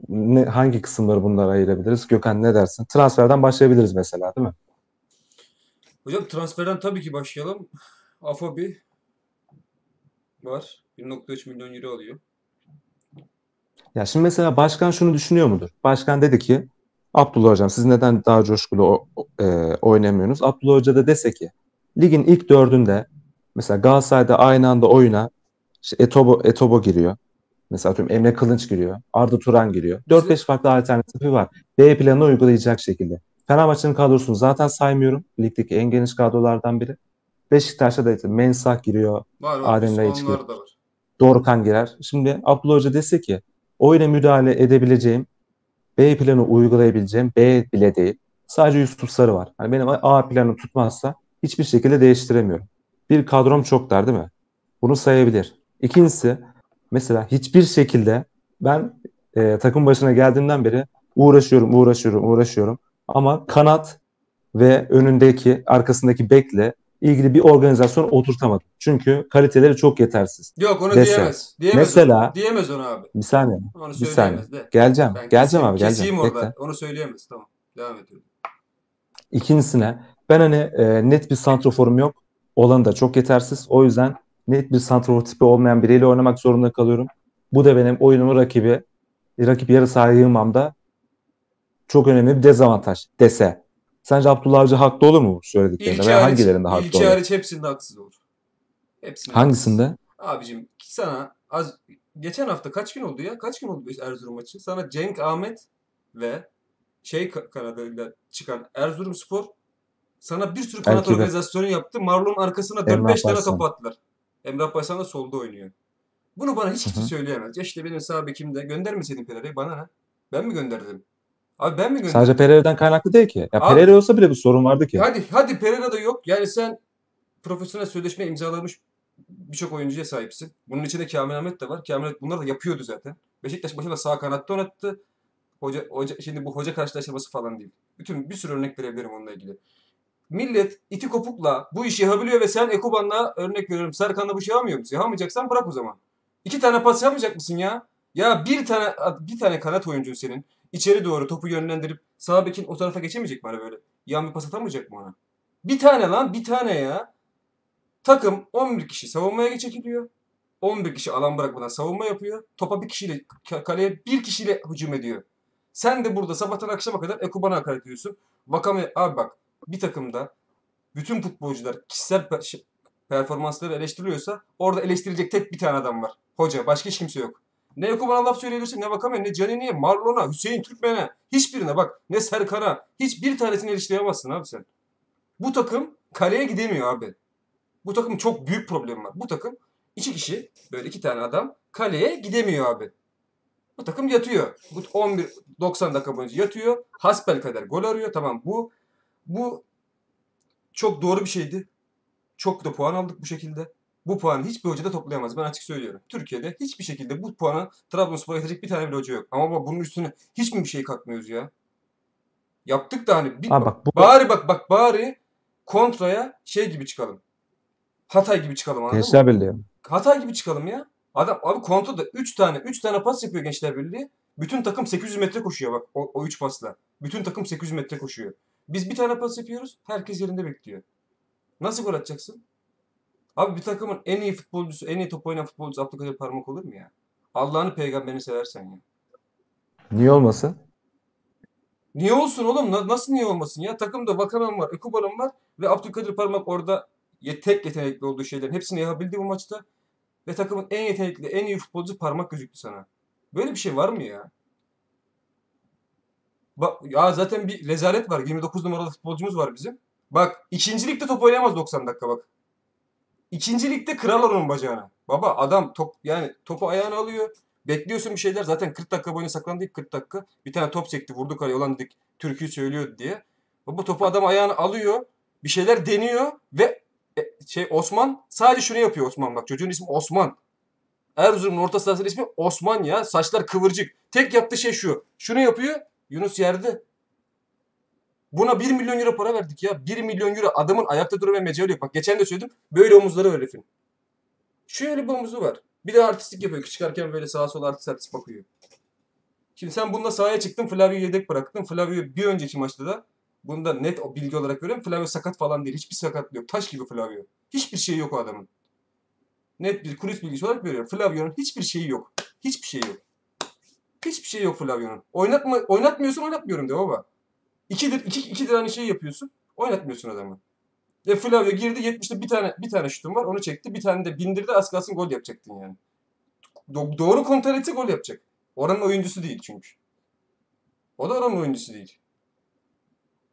Ne, hangi kısımları bunlara ayırabiliriz? Gökhan ne dersin? Transferden başlayabiliriz mesela değil mi? Hocam transferden tabii ki başlayalım. Afobi var. 1.3 milyon euro alıyor. Ya şimdi mesela başkan şunu düşünüyor mudur? Başkan dedi ki Abdullah Hocam siz neden daha coşkulu o- e, oynamıyorsunuz? Abdullah Hoca da dese ki ligin ilk dördünde mesela Galatasaray'da aynı anda oyuna işte Etobo, Etobo giriyor. Mesela atıyorum Emre Kılınç giriyor. Arda Turan giriyor. 4-5 farklı alternatifi var. B planını uygulayacak şekilde. Fenerbahçe'nin kadrosunu zaten saymıyorum. Ligdeki en geniş kadrolardan biri. Beşiktaş'ta da işte Mensah giriyor. Var var. Adem Laiç giriyor. Dorukhan girer. Şimdi Abdullah Hoca dese ki oyuna müdahale edebileceğim, B planı uygulayabileceğim, B bile değil. Sadece Yusuf Sarı var. Hani benim A planım tutmazsa hiçbir şekilde değiştiremiyorum. Bir kadrom çok dar değil mi? Bunu sayabilir. İkincisi mesela hiçbir şekilde ben e, takım başına geldiğimden beri uğraşıyorum, uğraşıyorum, uğraşıyorum. Ama kanat ve önündeki, arkasındaki bekle ilgili bir organizasyon oturtamadım. Çünkü kaliteleri çok yetersiz. Yok onu Dese. diyemez. Diyemez Mesela- onu. Diyemez onu abi. Bir saniye. Onu Bir söyleyemez de. Geleceğim. Ben geleceğim keseyim- abi geleceğim. Keseyim orada. Bekle. Onu söyleyemez. Tamam. Devam ediyorum. İkincisine ben hani e, net bir santroforum yok. Olan da çok yetersiz. O yüzden net bir santrofor tipi olmayan biriyle oynamak zorunda kalıyorum. Bu da benim oyunumun rakibi rakip yarı sahaya yığmamda çok önemli bir dezavantaj dese. Sence Abdullah Avcı haklı olur mu bu söylediklerinde? İlki Veya hariç, hangilerinde haklı ilki olur? hariç hepsinde haksız olur. Hepsinde Hangisinde? haksız. Abicim sana az geçen hafta kaç gün oldu ya? Kaç gün oldu Erzurum maçı? Sana Cenk Ahmet ve şey ka- kanadıyla çıkan Erzurumspor sana bir sürü kanat Belki de. organizasyonu yaptı. Marlon'un arkasına Emrah 4-5 tane Baysan. top attılar. Emrah Baysan da solda oynuyor. Bunu bana hiç kimse söyleyemez. Ya işte benim sağ bekimde göndermeseydin Pereira'yı bana ne? Ben mi gönderdim? Abi ben mi gönderdim? Sadece Pereira'dan kaynaklı değil ki. Ya Abi- Pereira olsa bile bir sorun vardı ki. Hadi hadi Pereira da yok. Yani sen profesyonel sözleşme imzalamış birçok oyuncuya sahipsin. Bunun içinde Kamil Ahmet de var. Kamil Ahmet bunları da yapıyordu zaten. Beşiktaş başında sağ kanatta oynattı. Hoca, hoca, şimdi bu hoca karşılaştırması falan değil. Bütün bir sürü örnek verebilirim onunla ilgili. Millet iti kopukla bu işi yapabiliyor ve sen Ekuban'la örnek veriyorum Serkan'la bu işi yapamıyor musun? Yapamayacaksan bırak o zaman. İki tane pas yapmayacak mısın ya? Ya bir tane bir tane kanat oyuncun senin içeri doğru topu yönlendirip sağ bekin o tarafa geçemeyecek mi hani böyle? Yan bir pas atamayacak mı ona? Bir tane lan bir tane ya. Takım 11 kişi savunmaya çekiliyor. 11 kişi alan bırakmadan savunma yapıyor. Topa bir kişiyle ka- kaleye bir kişiyle hücum ediyor. Sen de burada sabahtan akşama kadar Ekuban'a hakaret ediyorsun. Bakame abi bak bir takımda bütün futbolcular kişisel şey- performansları eleştiriliyorsa orada eleştirecek tek bir tane adam var. Hoca. Başka hiç kimse yok. Ne Ekuban'a laf söyleyebilirsin ne Vakame ne Canini'ye, Marlon'a, Hüseyin Türkmen'e hiçbirine bak ne Serkan'a hiçbir tanesini eleştiremezsin abi sen. Bu takım kaleye gidemiyor abi. Bu takım çok büyük problem var. Bu takım iki kişi böyle iki tane adam kaleye gidemiyor abi. Bu takım yatıyor. Bu 11 90 dakika boyunca yatıyor. Hasbel kadar gol arıyor. Tamam bu bu çok doğru bir şeydi. Çok da puan aldık bu şekilde. Bu puanı hiçbir hoca da toplayamaz. Ben açık söylüyorum. Türkiye'de hiçbir şekilde bu puanı Trabzonspor'a getirecek bir tane bile hoca yok. Ama bunun üstüne hiç mi bir şey katmıyoruz ya? Yaptık da hani bir, Abi bak bu bari bak bak bari kontraya şey gibi çıkalım. Hatay gibi çıkalım anladın mı? Gençler Birliği. Hatay gibi çıkalım ya. Adam abi kontrada 3 tane 3 tane pas yapıyor Gençler Birliği. Bütün takım 800 metre koşuyor bak o, o 3 pasla. Bütün takım 800 metre koşuyor. Biz bir tane pas yapıyoruz. Herkes yerinde bekliyor. Nasıl gol atacaksın? Abi bir takımın en iyi futbolcusu, en iyi top oynayan futbolcusu Abdülkadir Parmak olur mu ya? Allah'ını peygamberini seversen ya. Niye olmasın? Niye olsun oğlum? Na- Nasıl niye olmasın ya? Takımda Vakaman var, Ekuban'ım var ve Abdülkadir Parmak orada ye- tek yetenekli olduğu şeylerin hepsini yapabildi bu maçta. Ve takımın en yetenekli, en iyi futbolcusu Parmak gözüktü sana. Böyle bir şey var mı ya? Bak ya zaten bir rezalet var. 29 numaralı futbolcumuz var bizim. Bak ikinci ligde top oynayamaz 90 dakika bak. İkinci ligde kırarlar onun bacağına. Baba adam top yani topu ayağına alıyor. Bekliyorsun bir şeyler. Zaten 40 dakika boyunca saklandı ilk 40 dakika. Bir tane top sekti vurdu kaleye olan dedik türküyü söylüyor diye. Baba topu adam ayağına alıyor. Bir şeyler deniyor ve e, şey Osman sadece şunu yapıyor Osman bak çocuğun ismi Osman. Erzurum'un orta sahasının ismi Osman ya. Saçlar kıvırcık. Tek yaptığı şey şu. Şunu yapıyor. Yunus yerde. Buna 1 milyon euro para verdik ya. 1 milyon euro adamın ayakta durmaya mecali yok. Bak geçen de söyledim. Böyle omuzları var herifin. Şöyle bir omuzu var. Bir de artistik yapıyor. Çıkarken böyle sağa sola artist artist bakıyor. Şimdi sen bununla sahaya çıktın. Flavio'yu yedek bıraktın. Flavio bir önceki maçta da bunda net o bilgi olarak veriyorum. Flavio sakat falan değil. Hiçbir sakatlığı yok. Taş gibi Flavio. Hiçbir şey yok o adamın. Net bir kulis bilgisi olarak veriyorum. Flavio'nun hiçbir şeyi yok. Hiçbir şeyi yok. Hiçbir şey yok Flavio'nun. Oynatma, oynatmıyorsun oynatmıyorum de baba. İkidir, iki, ikidir aynı şeyi yapıyorsun. Oynatmıyorsun adamı. Ve Flavio girdi 70'te bir tane bir tane şutum var. Onu çekti. Bir tane de bindirdi. Az kalsın gol yapacaktın yani. Do- doğru kontrol etse gol yapacak. Oranın oyuncusu değil çünkü. O da oranın oyuncusu değil.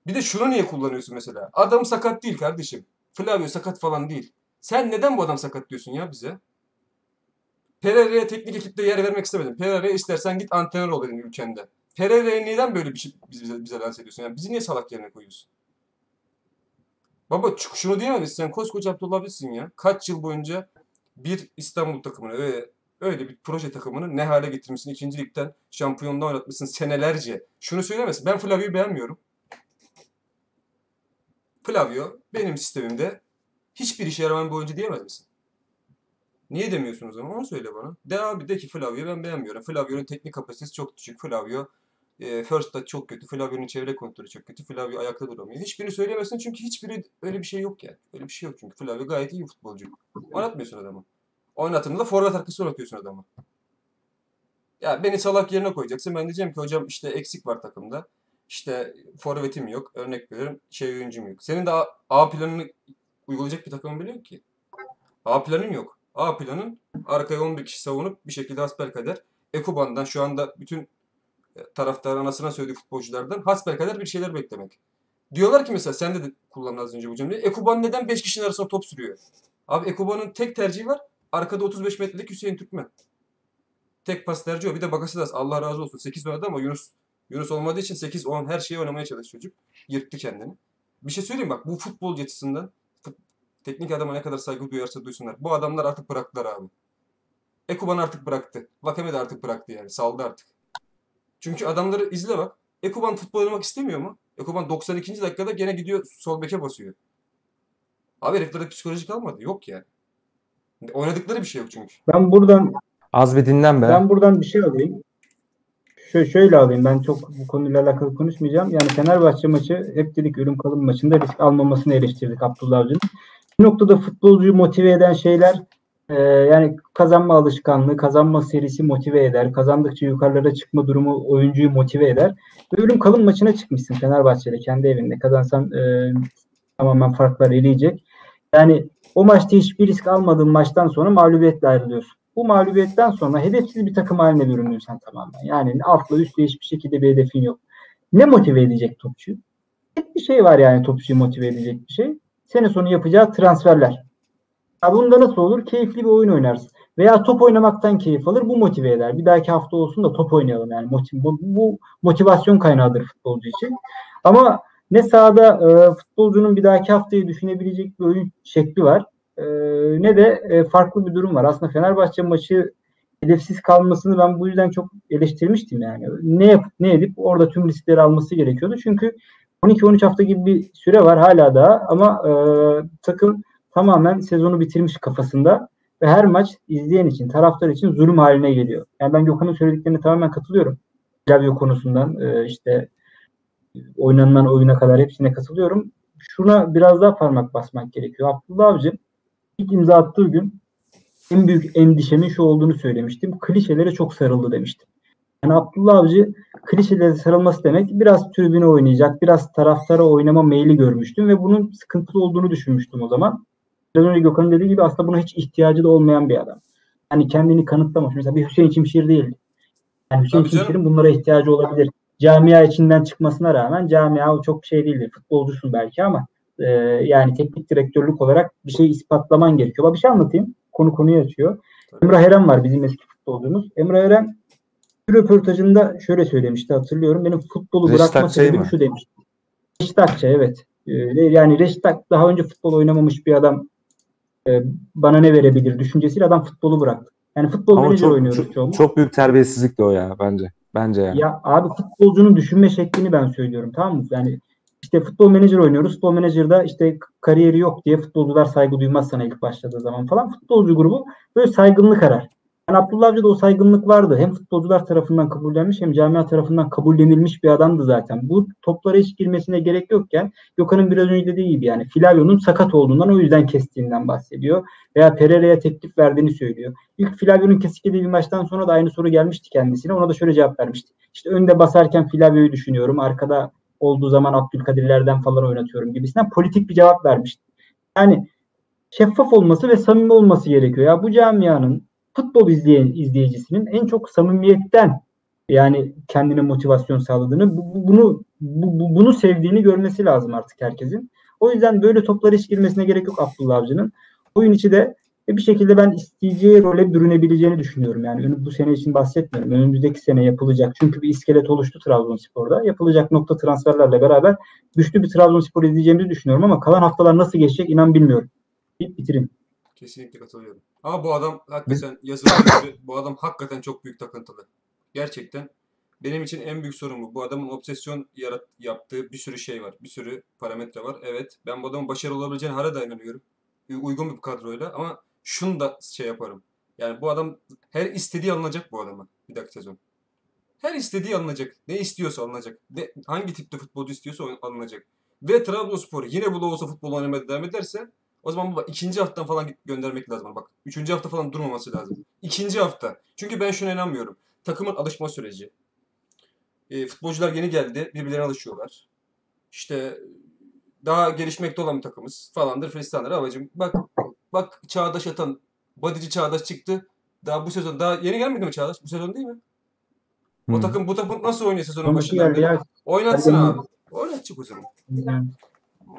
Bir de şunu niye kullanıyorsun mesela? Adam sakat değil kardeşim. Flavio sakat falan değil. Sen neden bu adam sakat diyorsun ya bize? Pereira'ya teknik ekipte yer vermek istemedim. Pereira'ya istersen git antrenör ol benim ülkende. Pereira'ya neden böyle bir şey bize, bize lanse ediyorsun? Yani bizi niye salak yerine koyuyorsun? Baba şunu diyemez misin? Sen koskoca Abdullah abisin ya. Kaç yıl boyunca bir İstanbul takımını öyle, öyle bir proje takımını ne hale getirmişsin? İkinci ligden şampiyonluğa oynatmışsın senelerce. Şunu söylemesin. Ben Flavio'yu beğenmiyorum. Flavio benim sistemimde hiçbir işe yaramayan bir oyuncu diyemez misin? Niye demiyorsun o zaman? Onu söyle bana. De abi de ki Flavio ben beğenmiyorum. Flavio'nun teknik kapasitesi çok düşük. Flavio e, first touch çok kötü. Flavio'nun çevre kontrolü çok kötü. Flavio ayakta duramıyor. Hiçbirini söyleyemezsin çünkü hiçbiri öyle bir şey yok yani. Öyle bir şey yok çünkü. Flavio gayet iyi futbolcu. Oynatmıyorsun adamı. Oynatında forvet arkası oynatıyorsun adamı. Ya beni salak yerine koyacaksın. Ben diyeceğim ki hocam işte eksik var takımda. İşte forvetim yok. Örnek veriyorum. Şey oyuncum yok. Senin de A, A planını uygulayacak bir takımın bile yok ki. A planın yok. A planın arkaya 11 kişi savunup bir şekilde hasbelkader Ekuban'dan şu anda bütün taraftar anasına söylediği futbolculardan hasbelkader bir şeyler beklemek. Diyorlar ki mesela sen de kullandın az önce bu cümleyi. Ekuban neden 5 kişinin arasında top sürüyor? Abi Ekuban'ın tek tercihi var. Arkada 35 metrelik Hüseyin Türkmen. Tek pas tercihi o. Bir de Bakasidas Allah razı olsun. 8 oynadı ama Yunus Yunus olmadığı için 8-10 her şeyi oynamaya çalışıyor çocuk. Yırttı kendini. Bir şey söyleyeyim bak bu futbol açısından fut- teknik adama ne kadar saygı duyarsa duysunlar. Bu adamlar artık bıraktılar abi. Ekuban artık bıraktı. Vakame de artık bıraktı yani. Saldı artık. Çünkü adamları izle bak. Ekuban futbol oynamak istemiyor mu? Ekuban 92. dakikada gene gidiyor sol beke basıyor. Abi heriflerde psikoloji kalmadı. Yok yani. Oynadıkları bir şey yok çünkü. Ben buradan Az bir dinlen be. ben buradan bir şey alayım. Şöyle, şöyle alayım. Ben çok bu konuyla alakalı konuşmayacağım. Yani Fenerbahçe maçı hep dedik ölüm kalım maçında risk almamasını eleştirdik Abdullah Avcı'nın. Bir noktada futbolcuyu motive eden şeyler e, yani kazanma alışkanlığı, kazanma serisi motive eder. Kazandıkça yukarılara çıkma durumu oyuncuyu motive eder. Ve ölüm kalım maçına çıkmışsın Fenerbahçe'de kendi evinde. Kazansan e, tamamen farklar eleyecek. Yani o maçta hiçbir risk almadığın maçtan sonra mağlubiyetle ayrılıyorsun. Bu mağlubiyetten sonra hedefsiz bir takım haline bürünüyorsun sen tamamen. Yani altla üstle hiçbir şekilde bir hedefin yok. Ne motive edecek topçuyu? Tek bir şey var yani topçuyu motive edecek bir şey. sene sonu yapacağı transferler. Ya bunda nasıl olur? Keyifli bir oyun oynarsın. Veya top oynamaktan keyif alır. Bu motive eder. Bir dahaki hafta olsun da top oynayalım yani. Motiv bu, bu motivasyon kaynağıdır futbolcu için. Ama ne sahada e, futbolcunun bir dahaki haftayı düşünebilecek bir oyun şekli var. E, ne de e, farklı bir durum var. Aslında Fenerbahçe maçı hedefsiz kalmasını ben bu yüzden çok eleştirmiştim yani. Ne yapıp ne edip orada tüm riskleri alması gerekiyordu. Çünkü 12-13 hafta gibi bir süre var hala daha ama e, takım tamamen sezonu bitirmiş kafasında ve her maç izleyen için, taraftar için zulüm haline geliyor. Yani ben Gökhan'ın söylediklerine tamamen katılıyorum. Lavio konusundan e, işte oynanılan oyuna kadar hepsine katılıyorum. Şuna biraz daha parmak basmak gerekiyor. Abdullah Avcı ilk imza attığı gün en büyük endişemin şu olduğunu söylemiştim. Klişelere çok sarıldı demiştim. Yani Abdullah Avcı klişelere sarılması demek biraz tribüne oynayacak, biraz taraftara oynama meyli görmüştüm ve bunun sıkıntılı olduğunu düşünmüştüm o zaman. Biraz önce Gökhan'ın dediği gibi aslında buna hiç ihtiyacı da olmayan bir adam. Yani kendini kanıtlamış. Mesela bir Hüseyin Çimşir değil. Yani Hüseyin Tabii canım. Çimşir'in bunlara ihtiyacı olabilir. Camia içinden çıkmasına rağmen camia o çok şey değildir. Futbolcusun belki ama e, yani teknik direktörlük olarak bir şey ispatlaman gerekiyor. Bak bir şey anlatayım. Konu konuyu açıyor. Emrah Eren var bizim eski futbolcumuz. Emrah Eren bir röportajında şöyle söylemişti hatırlıyorum. Benim futbolu bırakma sebebim şu demişti. Reşit Akçay evet. Ee, yani Reşit Ak daha önce futbol oynamamış bir adam e, bana ne verebilir düşüncesiyle adam futbolu bıraktı. Yani futbol Ama menajer çok, oynuyoruz çok, çoğumuz. çok büyük terbiyesizlik de o ya bence. Bence yani. Ya abi futbolcunun düşünme şeklini ben söylüyorum tamam mı? Yani işte futbol menajer oynuyoruz. Futbol menajerde işte kariyeri yok diye futbolcular saygı duymaz sana ilk başladığı zaman falan. Futbolcu grubu böyle saygınlık arar. Yani Abdullah Avcı'da o saygınlık vardı. Hem futbolcular tarafından kabullenmiş hem camia tarafından kabullenilmiş bir adamdı zaten. Bu toplara hiç girmesine gerek yokken Gökhan'ın biraz önce dediği gibi yani Flavio'nun sakat olduğundan o yüzden kestiğinden bahsediyor. Veya Pereira'ya teklif verdiğini söylüyor. İlk Flavio'nun kesik bir maçtan sonra da aynı soru gelmişti kendisine. Ona da şöyle cevap vermişti. İşte önde basarken Flavio'yu düşünüyorum. Arkada olduğu zaman Abdülkadirlerden falan oynatıyorum gibisinden politik bir cevap vermişti. Yani şeffaf olması ve samimi olması gerekiyor. Ya bu camianın futbol izleyen izleyicisinin en çok samimiyetten yani kendine motivasyon sağladığını bu- bu- bunu bu- bu- bunu sevdiğini görmesi lazım artık herkesin. O yüzden böyle toplara hiç girmesine gerek yok Abdullah Avcı'nın. Oyun içi de bir şekilde ben isteyeceği role bürünebileceğini düşünüyorum. Yani bu sene için bahsetmiyorum. Önümüzdeki sene yapılacak. Çünkü bir iskelet oluştu Trabzonspor'da. Yapılacak nokta transferlerle beraber güçlü bir Trabzonspor izleyeceğimizi düşünüyorum ama kalan haftalar nasıl geçecek inan bilmiyorum. Deyip bitireyim. Kesinlikle katılıyorum. Ama bu adam hakikaten yazıldığı gibi bu adam hakikaten çok büyük takıntılı. Gerçekten benim için en büyük sorun bu. Bu adamın obsesyon yarat yaptığı bir sürü şey var. Bir sürü parametre var. Evet ben bu adamın başarılı olabileceğine hala da inanıyorum. Uygun bir kadroyla ama şunu da şey yaparım. Yani bu adam her istediği alınacak bu adama bir dahaki sezon. Her istediği alınacak. Ne istiyorsa alınacak. De, hangi tipte futbolcu istiyorsa alınacak. Ve Trabzonspor yine bu da olsa futbol oynamaya devam ederse o zaman baba ikinci haftadan falan göndermek lazım. Bak üçüncü hafta falan durmaması lazım. İkinci hafta. Çünkü ben şuna inanmıyorum. Takımın alışma süreci. E, futbolcular yeni geldi. Birbirlerine alışıyorlar. İşte daha gelişmekte olan bir takımız falandır fistandır. Abacım bak bak Çağdaş Atan Badici Çağdaş çıktı. Daha bu sezon daha yeni gelmedi mi Çağdaş? Bu sezon değil mi? O Hı. takım bu takım nasıl oynuyor sezonun başından beri? Oynatsın abi. Oynatacak o zaman.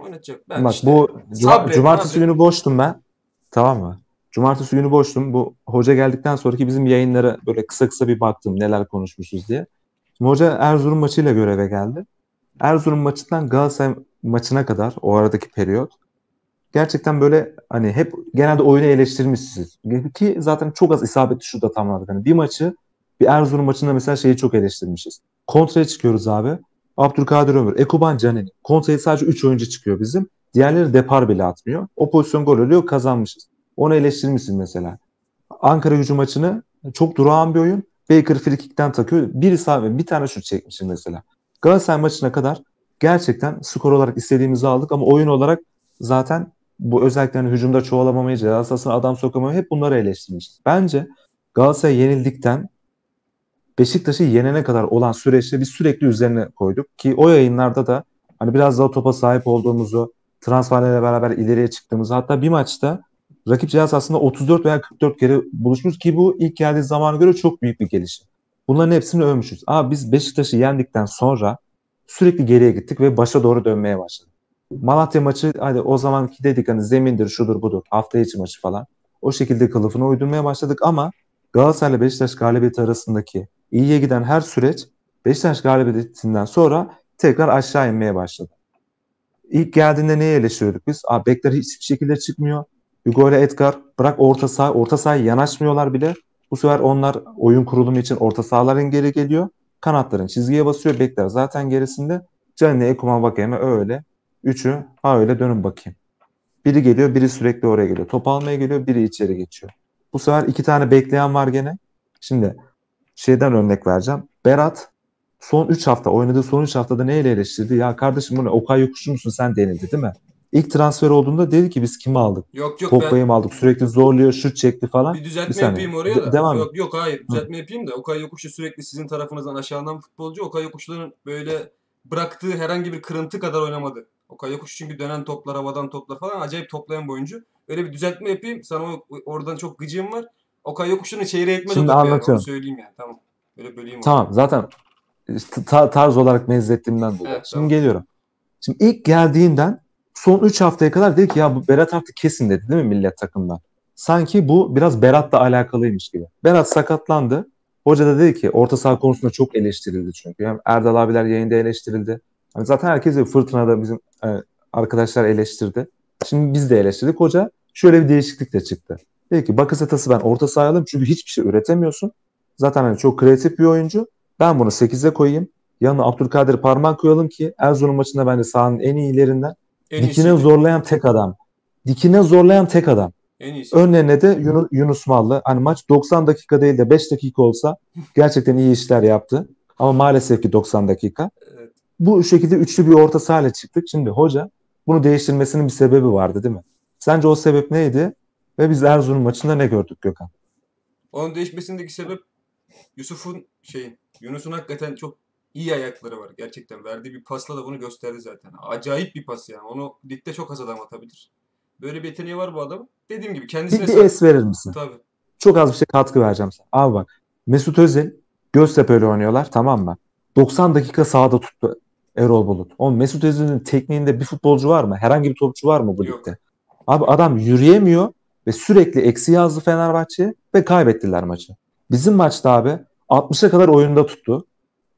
Oynatacak. Ben Bak işte bu cuma- cumartesi sabret. günü boştum ben. Tamam mı? Cumartesi günü boştum. Bu hoca geldikten sonraki bizim yayınlara böyle kısa kısa bir baktım neler konuşmuşuz diye. Şimdi hoca Erzurum maçıyla göreve geldi. Erzurum maçından Galatasaray maçına kadar o aradaki periyot gerçekten böyle hani hep genelde oyunu eleştirmişsiniz. Ki zaten çok az isabetli şurada tamamladık. Hani bir maçı bir Erzurum maçında mesela şeyi çok eleştirmişiz. Kontraya çıkıyoruz abi. Abdülkadir Ömür, Ekuban Caner'in. Kontraya sadece 3 oyuncu çıkıyor bizim. Diğerleri depar bile atmıyor. O pozisyon gol oluyor kazanmışız. Onu eleştirmişsin mesela. Ankara gücü maçını çok durağan bir oyun. Baker frikikten takıyor. Bir isabet, bir tane şut çekmişsin mesela. Galatasaray maçına kadar gerçekten skor olarak istediğimizi aldık ama oyun olarak zaten bu özellikle hani hücumda çoğalamamayı, ceza sahasına adam sokamayı hep bunları eleştirmişiz. Bence Galatasaray yenildikten Beşiktaş'ı yenene kadar olan süreçte biz sürekli üzerine koyduk ki o yayınlarda da hani biraz daha topa sahip olduğumuzu, transferlerle beraber ileriye çıktığımızı hatta bir maçta rakip cihaz aslında 34 veya 44 kere buluşmuş ki bu ilk geldiği zamana göre çok büyük bir gelişim. Bunların hepsini övmüşüz. Ama biz Beşiktaş'ı yendikten sonra sürekli geriye gittik ve başa doğru dönmeye başladık. Malatya maçı hadi o zamanki dedik hani zemindir şudur budur hafta içi maçı falan. O şekilde kılıfını uydurmaya başladık ama Galatasaray ile Beşiktaş galibiyeti arasındaki iyiye giden her süreç Beşiktaş galibiyetinden sonra tekrar aşağı inmeye başladı. İlk geldiğinde neyi eleştiriyorduk biz? Abi bekler hiçbir şekilde çıkmıyor. Hugo ile Edgar bırak orta saha, orta sahaya yanaşmıyorlar bile. Bu sefer onlar oyun kurulumu için orta sahaların geri geliyor. Kanatların çizgiye basıyor. Bekler zaten gerisinde. Canlı Ekuman Vakeme öyle. Üçü ha öyle dönün bakayım. Biri geliyor, biri sürekli oraya geliyor. Top almaya geliyor, biri içeri geçiyor. Bu sefer iki tane bekleyen var gene. Şimdi şeyden örnek vereceğim. Berat son 3 hafta oynadığı son 3 haftada neyle eleştirdi? Ya kardeşim bu ne? Okay yokuşu musun sen denildi değil mi? İlk transfer olduğunda dedi ki biz kimi aldık? Yok yok ben Toplayı mı aldık? Sürekli zorluyor, şut çekti falan. bir düzeltme Bir yapayım oraya da. De- devam yok yok hayır düzeltme yapayım da Okay Yokuşu sürekli sizin tarafınızdan aşağıdan futbolcu. Okay Yokuşlu'nun böyle bıraktığı herhangi bir kırıntı kadar oynamadı. Okay Yokuş çünkü dönen toplar, havadan toplar falan acayip toplayan bir oyuncu. Öyle bir düzeltme yapayım. Sana oradan çok gıcığım var. Okay Yokuşlu'nun çeyreğe etmedi Şimdi topu yani. Onu anlatıyorum. söyleyeyim yani. Tamam. Böyle böleyim. Tamam zaten ta- tarz olarak benzettiğimden dolayı. Evet, Şimdi tamam. geliyorum. Şimdi ilk geldiğinden son 3 haftaya kadar dedi ki ya bu Berat artık kesin dedi değil mi millet takımdan? Sanki bu biraz Berat'la alakalıymış gibi. Berat sakatlandı. Hoca da dedi ki orta saha konusunda çok eleştirildi çünkü. Hem Erdal abiler yayında eleştirildi. Hani zaten herkes de fırtınada bizim e, arkadaşlar eleştirdi. Şimdi biz de eleştirdik. Hoca şöyle bir değişiklik de çıktı. Dedi ki Bakasetas'ı ben orta sahaya alayım çünkü hiçbir şey üretemiyorsun. Zaten hani çok kreatif bir oyuncu. Ben bunu 8'e koyayım. Yanına Abdülkadir Parmak koyalım ki Erzurum maçında bence sahanın en iyilerinden. En Dikine iyisi. zorlayan tek adam. Dikine zorlayan tek adam. En iyisi. Önlerine de Yunus, Yunus Mallı. Hani maç 90 dakika değil de 5 dakika olsa gerçekten iyi işler yaptı. Ama maalesef ki 90 dakika. Evet. Bu şekilde üçlü bir orta sahayla çıktık. Şimdi hoca bunu değiştirmesinin bir sebebi vardı değil mi? Sence o sebep neydi? Ve biz Erzurum maçında ne gördük Gökhan? Onun değişmesindeki sebep Yusuf'un şeyin Yunus'un hakikaten çok iyi ayakları var gerçekten. Verdiği bir pasla da bunu gösterdi zaten. Acayip bir pas yani. Onu ligde çok az adam atabilir. Böyle bir yeteneği var bu adamın. Dediğim gibi kendisine Bir, bir es verir misin? Tabii. Çok az bir şey katkı vereceğim sana. Abi bak Mesut Özil Göztepe ile oynuyorlar tamam mı? 90 dakika sahada tuttu Erol Bulut. Oğlum Mesut Özil'in tekniğinde bir futbolcu var mı? Herhangi bir topçu var mı bu Yok. ligde? Abi adam yürüyemiyor ve sürekli eksi yazdı Fenerbahçe ve kaybettiler maçı. Bizim maçta abi 60'a kadar oyunda tuttu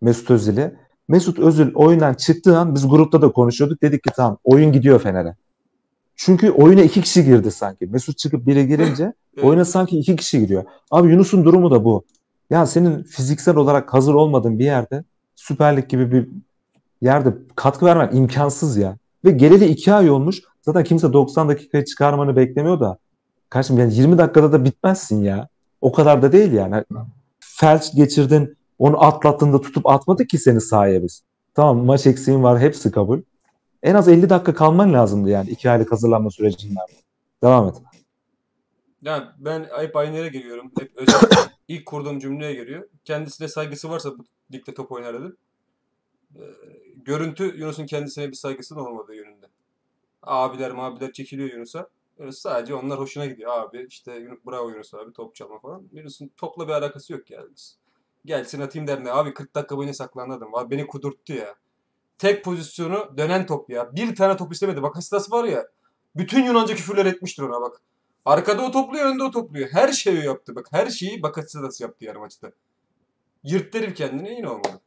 Mesut Özil'i. Mesut Özil oyundan çıktığı an biz grupta da konuşuyorduk. Dedik ki tamam oyun gidiyor Fener'e. Çünkü oyuna iki kişi girdi sanki. Mesut çıkıp biri girince oyuna sanki iki kişi giriyor. Abi Yunus'un durumu da bu. Ya senin fiziksel olarak hazır olmadığın bir yerde Süper Lig gibi bir yerde katkı vermen imkansız ya. Ve geleli iki ay olmuş. Zaten kimse 90 dakikayı çıkarmanı beklemiyor da. Karşım yani 20 dakikada da bitmezsin ya. O kadar da değil yani. Felç geçirdin. Onu atlattığında tutup atmadık ki seni sahaya biz. Tamam maç eksiğin var hepsi kabul. En az 50 dakika kalman lazımdı yani iki aylık hazırlanma sürecinden. Devam et. Yani ben hep aynı yere geliyorum. Hep ilk kurduğum cümleye geliyor. Kendisine saygısı varsa bu ligde top oynar dedim. Ee, görüntü Yunus'un kendisine bir saygısının olmadığı yönünde. Abiler mabiler çekiliyor Yunus'a. Sadece onlar hoşuna gidiyor. Abi işte bravo Yunus abi top çalma falan. Yunus'un topla bir alakası yok ya. Gelsin atayım derine. Abi 40 dakika boyunca saklandım. Abi beni kudurttu ya. Tek pozisyonu dönen top ya. Bir tane top istemedi. Bak Hastas var ya. Bütün Yunanca küfürler etmiştir ona bak. Arkada o topluyor, önde o topluyor. Her şeyi yaptı bak. Her şeyi Bakasetas yaptı yarı maçta. Yırttı herif kendini yine olmadı.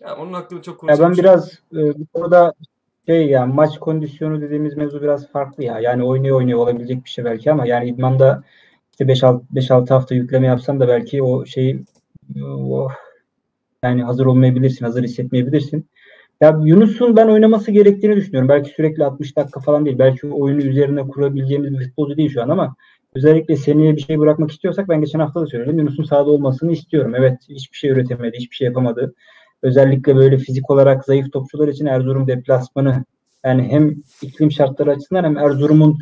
Ya onun hakkında çok Ya ben konuşulmuş. biraz e, bu konuda şey ya maç kondisyonu dediğimiz mevzu biraz farklı ya. Yani oynuyor oynuyor olabilecek bir şey belki ama yani idmanda işte 5-6 5-6 hafta yükleme yapsan da belki o şeyi o, yani hazır olmayabilirsin, hazır hissetmeyebilirsin. Ya Yunus'un ben oynaması gerektiğini düşünüyorum. Belki sürekli 60 dakika falan değil. Belki oyunu üzerine kurabileceğimiz bir futbolcu değil şu an ama özellikle seneye bir şey bırakmak istiyorsak ben geçen hafta da söyledim. Yunus'un sahada olmasını istiyorum. Evet hiçbir şey üretemedi, hiçbir şey yapamadı. Özellikle böyle fizik olarak zayıf topçular için Erzurum deplasmanı yani hem iklim şartları açısından hem Erzurum'un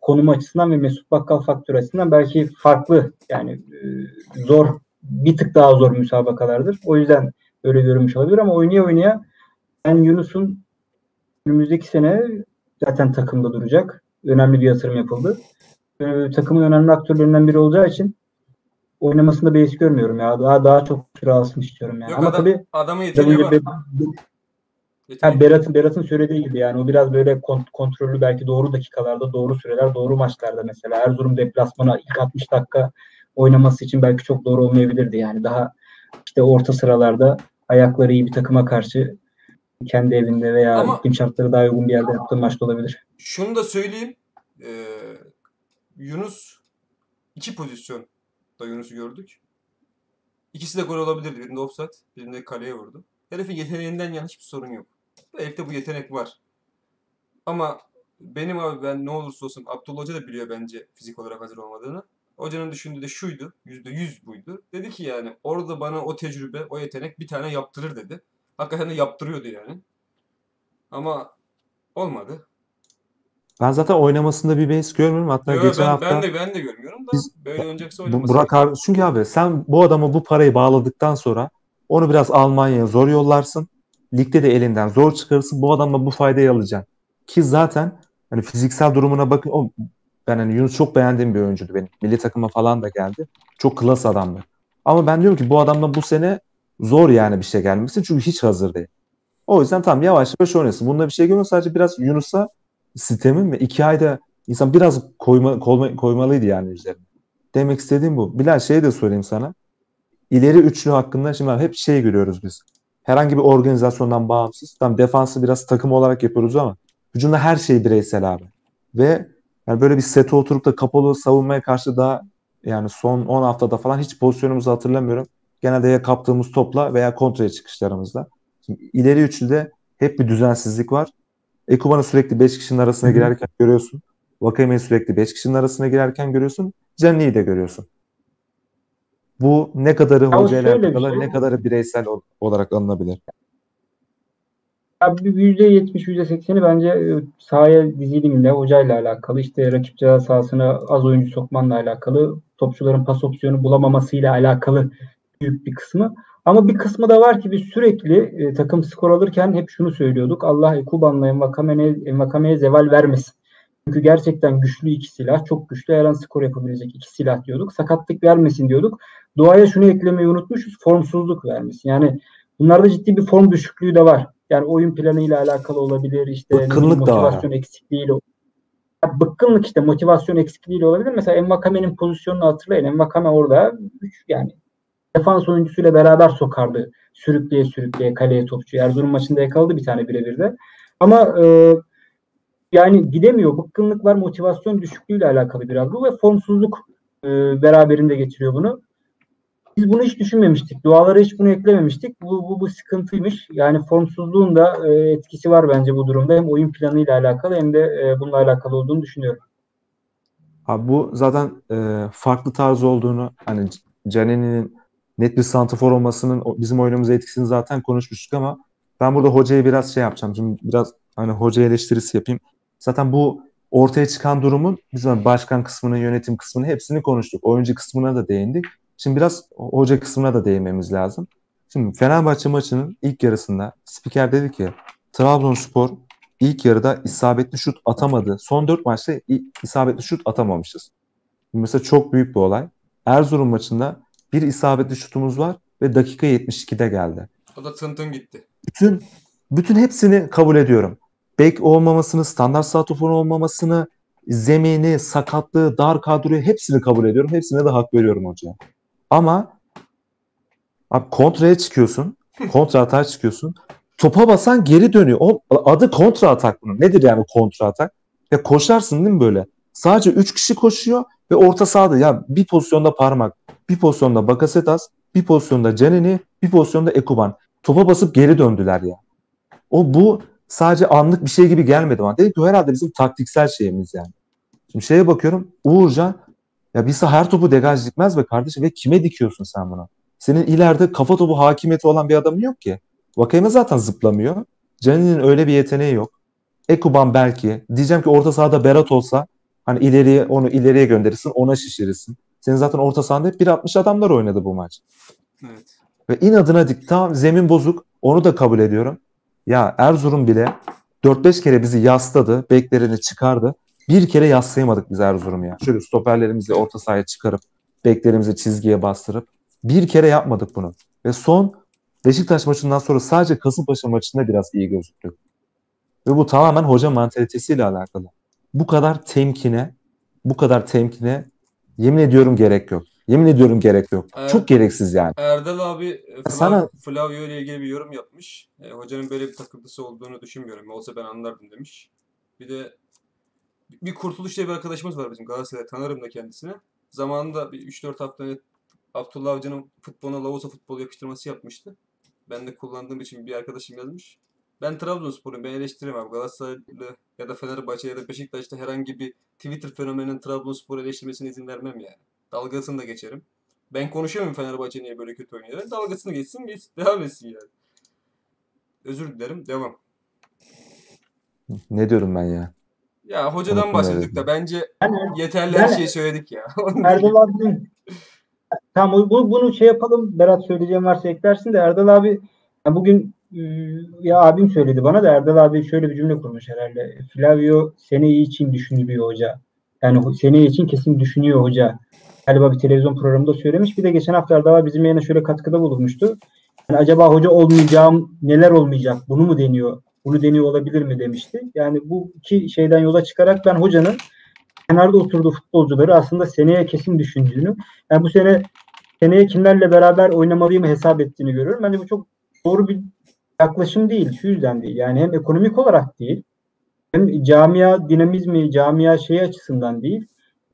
konumu açısından ve Mesut Bakkal faktörü açısından belki farklı yani e, zor bir tık daha zor müsabakalardır. O yüzden öyle görünmüş olabilir ama oynaya oynaya ben Yunus'un önümüzdeki sene zaten takımda duracak. Önemli bir yatırım yapıldı. Ee, takımın önemli aktörlerinden biri olacağı için oynamasında bir görmüyorum ya. Daha daha çok süre alsın istiyorum yani. Yok ama adam, tabii Tabii yeteneği var. Yani Berat'ın Berat'ın söylediği gibi yani o biraz böyle kont- kontrollü belki doğru dakikalarda, doğru süreler, doğru maçlarda mesela Erzurum deplasmana ilk 60 dakika oynaması için belki çok doğru olmayabilirdi yani daha işte orta sıralarda ayakları iyi bir takıma karşı kendi evinde veya Ama- iklim şartları daha uygun bir yerde yaptığı maçta olabilir. Şunu da söyleyeyim. Ee, Yunus iki pozisyon da Yunus'u gördük. İkisi de gol olabilirdi. Birinde offside, birinde kaleye vurdu. Herifin yeteneğinden yana hiçbir sorun yok. Herifte bu yetenek var. Ama benim abi ben ne olursa olsun Abdullah Hoca da biliyor bence fizik olarak hazır olmadığını. Hocanın düşündüğü de şuydu. Yüzde yüz buydu. Dedi ki yani orada bana o tecrübe, o yetenek bir tane yaptırır dedi. Hakikaten de yaptırıyordu yani. Ama olmadı. Ben zaten oynamasında bir beis görmüyorum. Hatta Yo, geçen ben, hafta ben de ben de görmüyorum da Biz- böyle oynayacaksa oynaması. Burak abi çünkü abi sen bu adama bu parayı bağladıktan sonra onu biraz Almanya'ya zor yollarsın. Ligde de elinden zor çıkarırsın. Bu adamla bu faydayı alacaksın. Ki zaten hani fiziksel durumuna bakın o ben hani Yunus çok beğendiğim bir oyuncuydu benim. Milli takıma falan da geldi. Çok klas adamdı. Ama ben diyorum ki bu adamla bu sene zor yani bir şey gelmesi. Çünkü hiç hazır değil. O yüzden tam yavaş yavaş oynasın. Bunda bir şey görmüyorum. Sadece biraz Yunus'a sistemin ve iki ayda insan biraz koyma, koyma- koymalıydı yani üzerine. Demek istediğim bu. Bilal şey de sorayım sana. İleri üçlü hakkında şimdi hep şey görüyoruz biz. Herhangi bir organizasyondan bağımsız. Tam defansı biraz takım olarak yapıyoruz ama hücumda her şey bireysel abi. Ve yani böyle bir sete oturup da kapalı savunmaya karşı daha yani son 10 haftada falan hiç pozisyonumuzu hatırlamıyorum. Genelde ya kaptığımız topla veya kontraya çıkışlarımızla. Şimdi ileri üçlüde hep bir düzensizlik var. Ekuban'ı sürekli 5 kişinin arasına Hı hı. girerken görüyorsun. Vakame'yi sürekli 5 kişinin arasına girerken görüyorsun. Cani'yi de görüyorsun. Bu ne kadarı hocayla alakalı, şey. ne kadarı bireysel ol- olarak alınabilir? Abi %70, %80'i bence e, sahaya dizilimle, hocayla alakalı. işte rakip ceza sahasına az oyuncu sokmanla alakalı. Topçuların pas opsiyonu bulamamasıyla alakalı büyük bir kısmı. Ama bir kısmı da var ki biz sürekli e, takım skor alırken hep şunu söylüyorduk. Allah Ekuban'la Envakame'ye zeval vermesin. Çünkü gerçekten güçlü iki silah, çok güçlü her an skor yapabilecek iki silah diyorduk. Sakatlık vermesin diyorduk. Duaya şunu eklemeyi unutmuşuz. Formsuzluk vermesin. Yani bunlarda ciddi bir form düşüklüğü de var. Yani oyun planıyla alakalı olabilir. işte Bıkkınlık da var. motivasyon eksikliğiyle bıkkınlık işte motivasyon eksikliğiyle olabilir. Mesela Envakame'nin pozisyonunu hatırlayın. Envakame orada yani defans oyuncusuyla beraber sokardı. Sürükleye sürükleye kaleye topçu. Erzurum maçında yakaladı bir tane birebir de. Ama e, yani gidemiyor. Bıkkınlık var, motivasyon düşüklüğüyle alakalı biraz bu ve formsuzluk e, beraberinde getiriyor bunu. Biz bunu hiç düşünmemiştik. Dualara hiç bunu eklememiştik. Bu, bu, bu sıkıntıymış. Yani formsuzluğun da e, etkisi var bence bu durumda. Hem oyun planıyla alakalı hem de e, bununla alakalı olduğunu düşünüyorum. Abi bu zaten e, farklı tarz olduğunu hani Canini'nin net bir santrafor olmasının bizim oyunumuza etkisini zaten konuşmuştuk ama ben burada hocayı biraz şey yapacağım. Şimdi biraz hani hoca eleştirisi yapayım. Zaten bu ortaya çıkan durumun biz hani başkan kısmını, yönetim kısmını hepsini konuştuk. Oyuncu kısmına da değindik. Şimdi biraz hoca kısmına da değinmemiz lazım. Şimdi Fenerbahçe maçının ilk yarısında spiker dedi ki Trabzonspor ilk yarıda isabetli şut atamadı. Son 4 maçta isabetli şut atamamışız. Mesela çok büyük bir olay. Erzurum maçında bir isabetli şutumuz var ve dakika 72'de geldi. O da tın tın gitti. Bütün bütün hepsini kabul ediyorum. Bek olmamasını, standart santrafor olmamasını, zemini, sakatlığı, dar kadroyu hepsini kabul ediyorum. Hepsine de hak veriyorum hocaya. Ama abi kontraya çıkıyorsun. Kontra atağa çıkıyorsun. Topa basan geri dönüyor. O, adı kontra atak bunun. Nedir yani kontra atak? Ya koşarsın değil mi böyle? Sadece 3 kişi koşuyor ve orta sahada ya bir pozisyonda parmak, bir pozisyonda Bakasetas, bir pozisyonda Canini, bir pozisyonda Ekuban. Topa basıp geri döndüler ya. O bu sadece anlık bir şey gibi gelmedi bana. Dedim ki herhalde bizim taktiksel şeyimiz yani. Şimdi şeye bakıyorum Uğurcan ya bir her topu degaj dikmez be kardeşim ve kime dikiyorsun sen bunu? Senin ileride kafa topu hakimiyeti olan bir adamın yok ki. Vakayeme zaten zıplamıyor. Canini'nin öyle bir yeteneği yok. Ekuban belki. Diyeceğim ki orta sahada Berat olsa hani ileriye onu ileriye gönderirsin ona şişirirsin. Senin zaten orta sahanda hep 1.60 adamlar oynadı bu maç. Evet. Ve inadına dik tamam zemin bozuk onu da kabul ediyorum. Ya Erzurum bile 4-5 kere bizi yasladı. Beklerini çıkardı. Bir kere yaslayamadık biz Erzurum'u ya. Şöyle stoperlerimizi orta sahaya çıkarıp beklerimizi çizgiye bastırıp bir kere yapmadık bunu. Ve son Beşiktaş maçından sonra sadece Kasımpaşa maçında biraz iyi gözüktü. Ve bu tamamen hoca mantalitesiyle alakalı. Bu kadar temkine, bu kadar temkine yemin ediyorum gerek yok. Yemin ediyorum gerek yok. Evet. Çok gereksiz yani. Erdal abi Flav- Sana- Flavio ile ilgili bir yorum yapmış. E, hocanın böyle bir takıntısı olduğunu düşünmüyorum. Olsa ben anlardım demiş. Bir de bir Kurtuluş diye bir arkadaşımız var bizim Galatasaray'da. Tanırım da kendisini. Zamanında bir 3-4 hafta önce Abdullah Avcı'nın futboluna Lavosa futbolu yakıştırması yapmıştı. Ben de kullandığım için bir arkadaşım yazmış. Ben Trabzonspor'um. Ben eleştiremem. abi. Galatasaraylı ya da Fenerbahçe ya da Beşiktaş'ta herhangi bir Twitter fenomeninin Trabzonspor'u eleştirmesine izin vermem yani. Dalgasını da geçerim. Ben konuşuyorum Fenerbahçe niye böyle kötü oynuyor. Dalgasını geçsin, geç, devam etsin yani. Özür dilerim, devam. Ne diyorum ben ya? Ya hocadan bahsettik de bence Yani yeterli her Ben- şeyi söyledik ya. Erdal abinin tamam bu, bunu şey yapalım. Berat söyleyeceğim varsa eklersin de Erdal abi ya bugün ya abim söyledi bana da Erdal abi şöyle bir cümle kurmuş herhalde. Flavio seneyi için düşünülüyor hoca. Yani seneye için kesin düşünüyor hoca. Galiba bir televizyon programında söylemiş. Bir de geçen hafta Erdal abi bizim yayına şöyle katkıda bulunmuştu. Yani acaba hoca olmayacağım neler olmayacak bunu mu deniyor? Bunu deniyor olabilir mi demişti. Yani bu iki şeyden yola çıkarak ben hocanın kenarda oturduğu futbolcuları aslında seneye kesin düşündüğünü, yani bu sene seneye kimlerle beraber oynamalıyım hesap ettiğini görüyorum. Bence bu çok doğru bir yaklaşım değil. Şu yüzden değil. Yani hem ekonomik olarak değil, hem camia dinamizmi, camia şeyi açısından değil.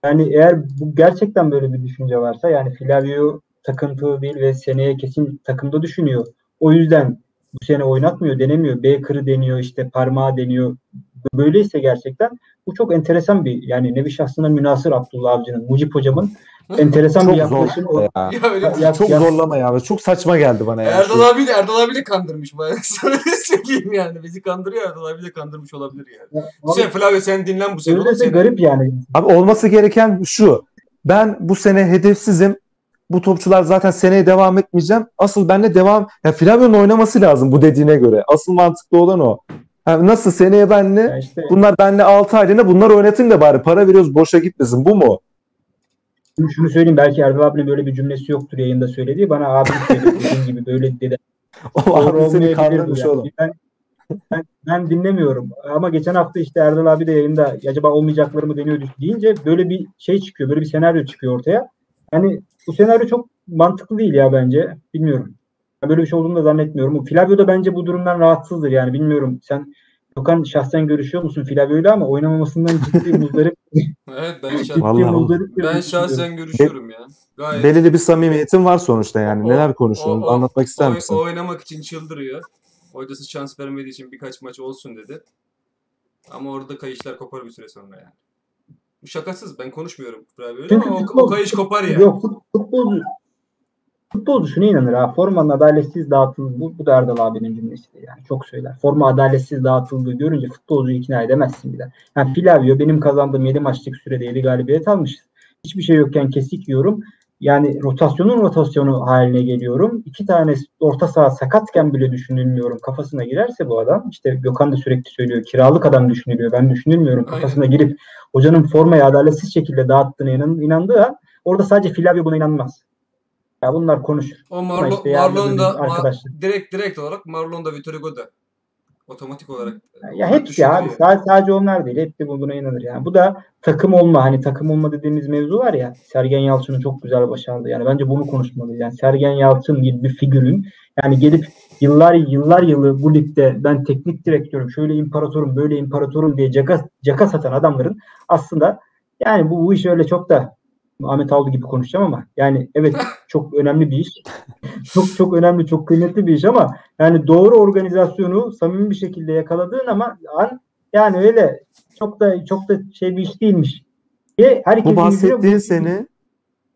Yani eğer bu gerçekten böyle bir düşünce varsa yani Flavio takıntılı değil ve seneye kesin takımda düşünüyor. O yüzden bu sene oynatmıyor, denemiyor. Baker'ı deniyor, işte parmağı deniyor. Böyleyse gerçekten bu çok enteresan bir yani nevi şahsına münasır Abdullah Avcı'nın, Mucip hocamın enteresan bir Çok yaklaşım. zor ya. ya öyle Ya- Çok ya- zorlama ya. Çok saçma geldi bana ya. Erdal abi de Erdal abi de kandırmış bana. Sana söyleyeyim yani. Bizi kandırıyor Erdal abi de kandırmış olabilir yani. Bu sene Flavio sen dinlen bu sene. seni- garip yani. Abi olması gereken şu. Ben bu sene hedefsizim. Bu topçular zaten seneye devam etmeyeceğim. Asıl benle devam... Ya Flavio'nun oynaması lazım bu dediğine göre. Asıl mantıklı olan o. Ha, nasıl seneye benle... Ya işte Bunlar benle 6 aylığına bunlar oynatın da bari. Para veriyoruz boşa gitmesin. Bu mu? Şunu- şunu söyleyeyim belki Erdal abinin böyle bir cümlesi yoktur yayında söylediği. Bana abim söyledi dediğin gibi böyle dedi. O abi seni kandırmış yani. oğlum. Ben, ben, ben dinlemiyorum. Ama geçen hafta işte Erdal abi de yayında acaba olmayacakları mı deniyor deyince böyle bir şey çıkıyor. Böyle bir senaryo çıkıyor ortaya. Yani bu senaryo çok mantıklı değil ya bence. Bilmiyorum. Böyle bir şey olduğunu da zannetmiyorum. Flavio da bence bu durumdan rahatsızdır yani. Bilmiyorum. Sen Gökhan şahsen görüşüyor musun Flavio'yla ama oynamamasından ciddi muzdarip Evet ben, şah- Vallahi muzdarip ben şahsen görüşüyorum ya. Gayet. Belirli bir samimiyetin var sonuçta yani. O- Neler konuşuyorsun? o- o- Anlatmak ister Oy- misin? oynamak için çıldırıyor. Hocası şans vermediği için birkaç maç olsun dedi. Ama orada kayışlar kopar bir süre sonra yani. Şakasız. Ben konuşmuyorum Flavio'yla Çünkü ama o, o kayış kopar yani. Yok fut- futbolcu futbolcu şuna inanır ha. Formanın adaletsiz dağıtıldığı bu, bu da Erdal abinin cümlesi yani. Çok söyler. Forma adaletsiz dağıtıldığı görünce futbolcuyu ikna edemezsin bile. Yani Flavio benim kazandığım 7 maçlık sürede 7 galibiyet almışız. Hiçbir şey yokken kesik yiyorum. Yani rotasyonun rotasyonu haline geliyorum. İki tane orta saha sakatken bile düşünülmüyorum. Kafasına girerse bu adam işte Gökhan da sürekli söylüyor. Kiralık adam düşünülüyor. Ben düşünülmüyorum. Kafasına girip hocanın formayı adaletsiz şekilde dağıttığına inan, inandığı an orada sadece Flavio buna inanmaz. Ya bunlar konuşur. O Marlon, işte Marlon da arkadaşlar. Ma- direkt direkt olarak Marlon da Vitor Hugo da otomatik olarak Ya onlar hepsi abi düşünüyor. sadece, sadece onlar değil. Hepsi bu- buna inanır yani. Bu da takım olma hani takım olma dediğimiz mevzu var ya. Sergen Yalçın'ın çok güzel başardı. Yani bence bunu konuşmalıyız. Yani Sergen Yalçın gibi bir figürün yani gelip yıllar yıllar yılı bu ligde ben teknik direktörüm, şöyle imparatorum, böyle imparatorum diye caka, caka satan adamların aslında yani bu, bu iş öyle çok da Ahmet Avlu gibi konuşacağım ama yani evet çok önemli bir iş. çok çok önemli, çok kıymetli bir iş ama yani doğru organizasyonu samimi bir şekilde yakaladığın ama an yani öyle çok da çok da şey bir iş değilmiş. Ve herkes Bu bahsettiğin seni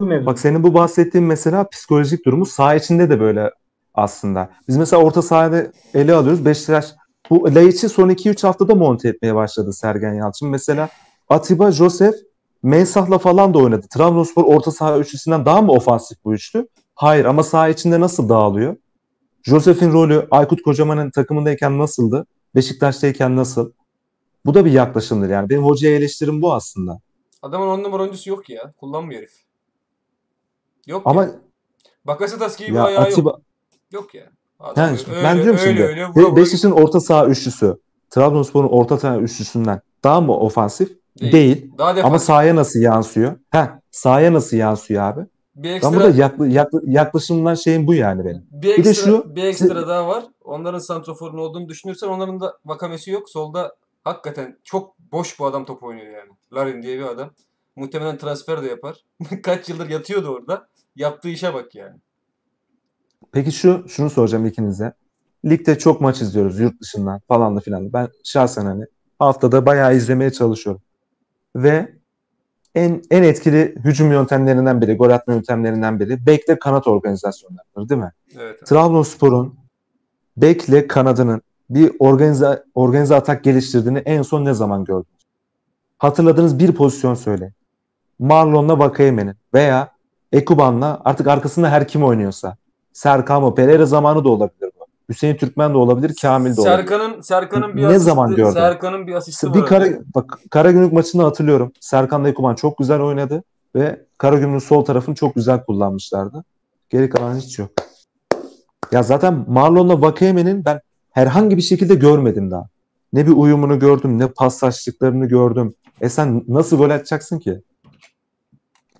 bu. Bak senin bu bahsettiğin mesela psikolojik durumu saha içinde de böyle aslında. Biz mesela orta sahada ele alıyoruz. Beşiktaş bu Laiç'i son 2-3 haftada monte etmeye başladı Sergen Yalçın. Mesela Atiba, Josef, Mensah'la falan da oynadı. Trabzonspor orta saha üçlüsünden daha mı ofansif bu üçlü? Hayır ama saha içinde nasıl dağılıyor? Josef'in rolü Aykut Kocaman'ın takımındayken nasıldı? Beşiktaş'tayken nasıl? Bu da bir yaklaşımdır yani. Benim hocaya eleştirim bu aslında. Adamın on numara oyuncusu yok ya. Kullanmıyor herif. Yok Ama ya. Bakasetas gibi ya ayağı Atiba, yok. Yok ya. Adam Yani öyle, ben diyorum öyle, şimdi öyle, vura Beşiktaş'ın orta saha üçlüsü Trabzonspor'un orta saha üçlüsünden daha mı ofansif? Değil. Değil. Daha Ama defans. sahaya nasıl yansıyor? Heh, sahaya nasıl yansıyor abi? bir Ben ekstra, burada yakla, yakla, yaklaşımdan şeyim bu yani benim. bir bir de ekstra, şu- bir ekstra daha var. Onların santroforun olduğunu düşünürsen onların da vakamesi yok. Solda hakikaten çok boş bu adam top oynuyor yani. Larin diye bir adam. Muhtemelen transfer de yapar. Kaç yıldır yatıyordu orada. Yaptığı işe bak yani. Peki şu şunu soracağım ikinize. Ligde çok maç izliyoruz yurt dışından falan da filan. Ben şahsen hani haftada bayağı izlemeye çalışıyorum. Ve en en etkili hücum yöntemlerinden biri, gol atma yöntemlerinden biri bekle kanat organizasyonlarıdır değil mi? Evet. Trabzonspor'un bekle kanadının bir organize, organize atak geliştirdiğini en son ne zaman gördünüz? Hatırladığınız bir pozisyon söyle. Marlon'la Vakayeme'nin veya Ekuban'la artık arkasında her kim oynuyorsa. Serkan mı? Pereira zamanı da olabilir. Hüseyin Türkmen de olabilir, Kamil de olabilir. Serkan'ın Serkan'ın bir Ne asisti, zaman gördün? Serkan'ın bir asisti bir kara, bak Karagümrük maçını hatırlıyorum. Serkan'la Ekuban çok güzel oynadı ve Karagümrük'ün sol tarafını çok güzel kullanmışlardı. Geri kalan hiç yok. Ya zaten Marlon'la Vakayeme'nin ben herhangi bir şekilde görmedim daha. Ne bir uyumunu gördüm, ne paslaştıklarını gördüm. E sen nasıl gol atacaksın ki?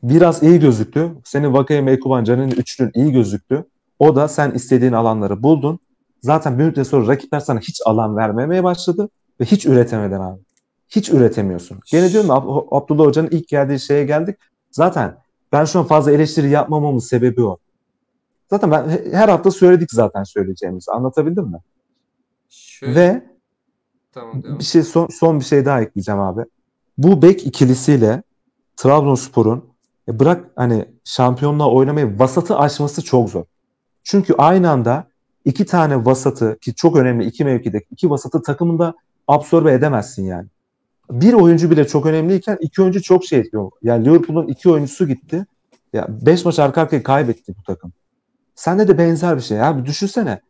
Biraz iyi gözüktü. Senin Vakayeme, Ekuban, Can'ın üçlün iyi gözüktü. O da sen istediğin alanları buldun. Zaten bir müddet sonra rakipler sana hiç alan vermemeye başladı ve hiç üretemeden abi. Hiç üretemiyorsun. Gene diyorum ya, Ab- Abdullah Hoca'nın ilk geldiği şeye geldik. Zaten ben şu an fazla eleştiri yapmamamın sebebi o. Zaten ben he- her hafta söyledik zaten söyleyeceğimizi. Anlatabildim mi? Şöyle, Ve tamam devam. bir şey son, son bir şey daha ekleyeceğim abi. Bu bek ikilisiyle Trabzonspor'un e bırak hani şampiyonluğa oynamayı vasatı aşması çok zor. Çünkü aynı anda iki tane vasatı ki çok önemli iki mevkide iki vasatı takımında absorbe edemezsin yani. Bir oyuncu bile çok önemliyken iki oyuncu çok şey ediyor. Yani Liverpool'un iki oyuncusu gitti. Ya beş maç arka arkaya kaybetti bu takım. Sende de benzer bir şey. Abi düşünsene.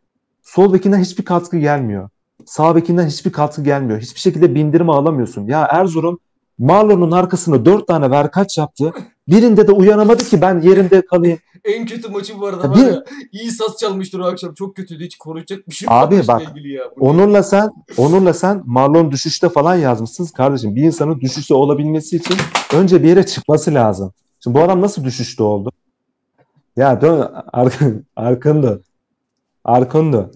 Sol bekinden hiçbir katkı gelmiyor. Sağ bekinden hiçbir katkı gelmiyor. Hiçbir şekilde bindirme alamıyorsun. Ya Erzurum Marlon'un arkasında dört tane verkaç yaptı. Birinde de uyanamadı ki ben yerimde kalayım. En kötü maçı bu arada bir- ya. İyi saz çalmıştır o akşam. Çok kötüydü. Hiç konuşacak bir şey Abi yok maçla bak, ilgili ya. Bu ne? Onur'la sen, Onur'la sen Marlon düşüşte falan yazmışsınız kardeşim. Bir insanın düşüşte olabilmesi için önce bir yere çıkması lazım. Şimdi bu adam nasıl düşüşte oldu? Ya dön arkan, arkanı dön.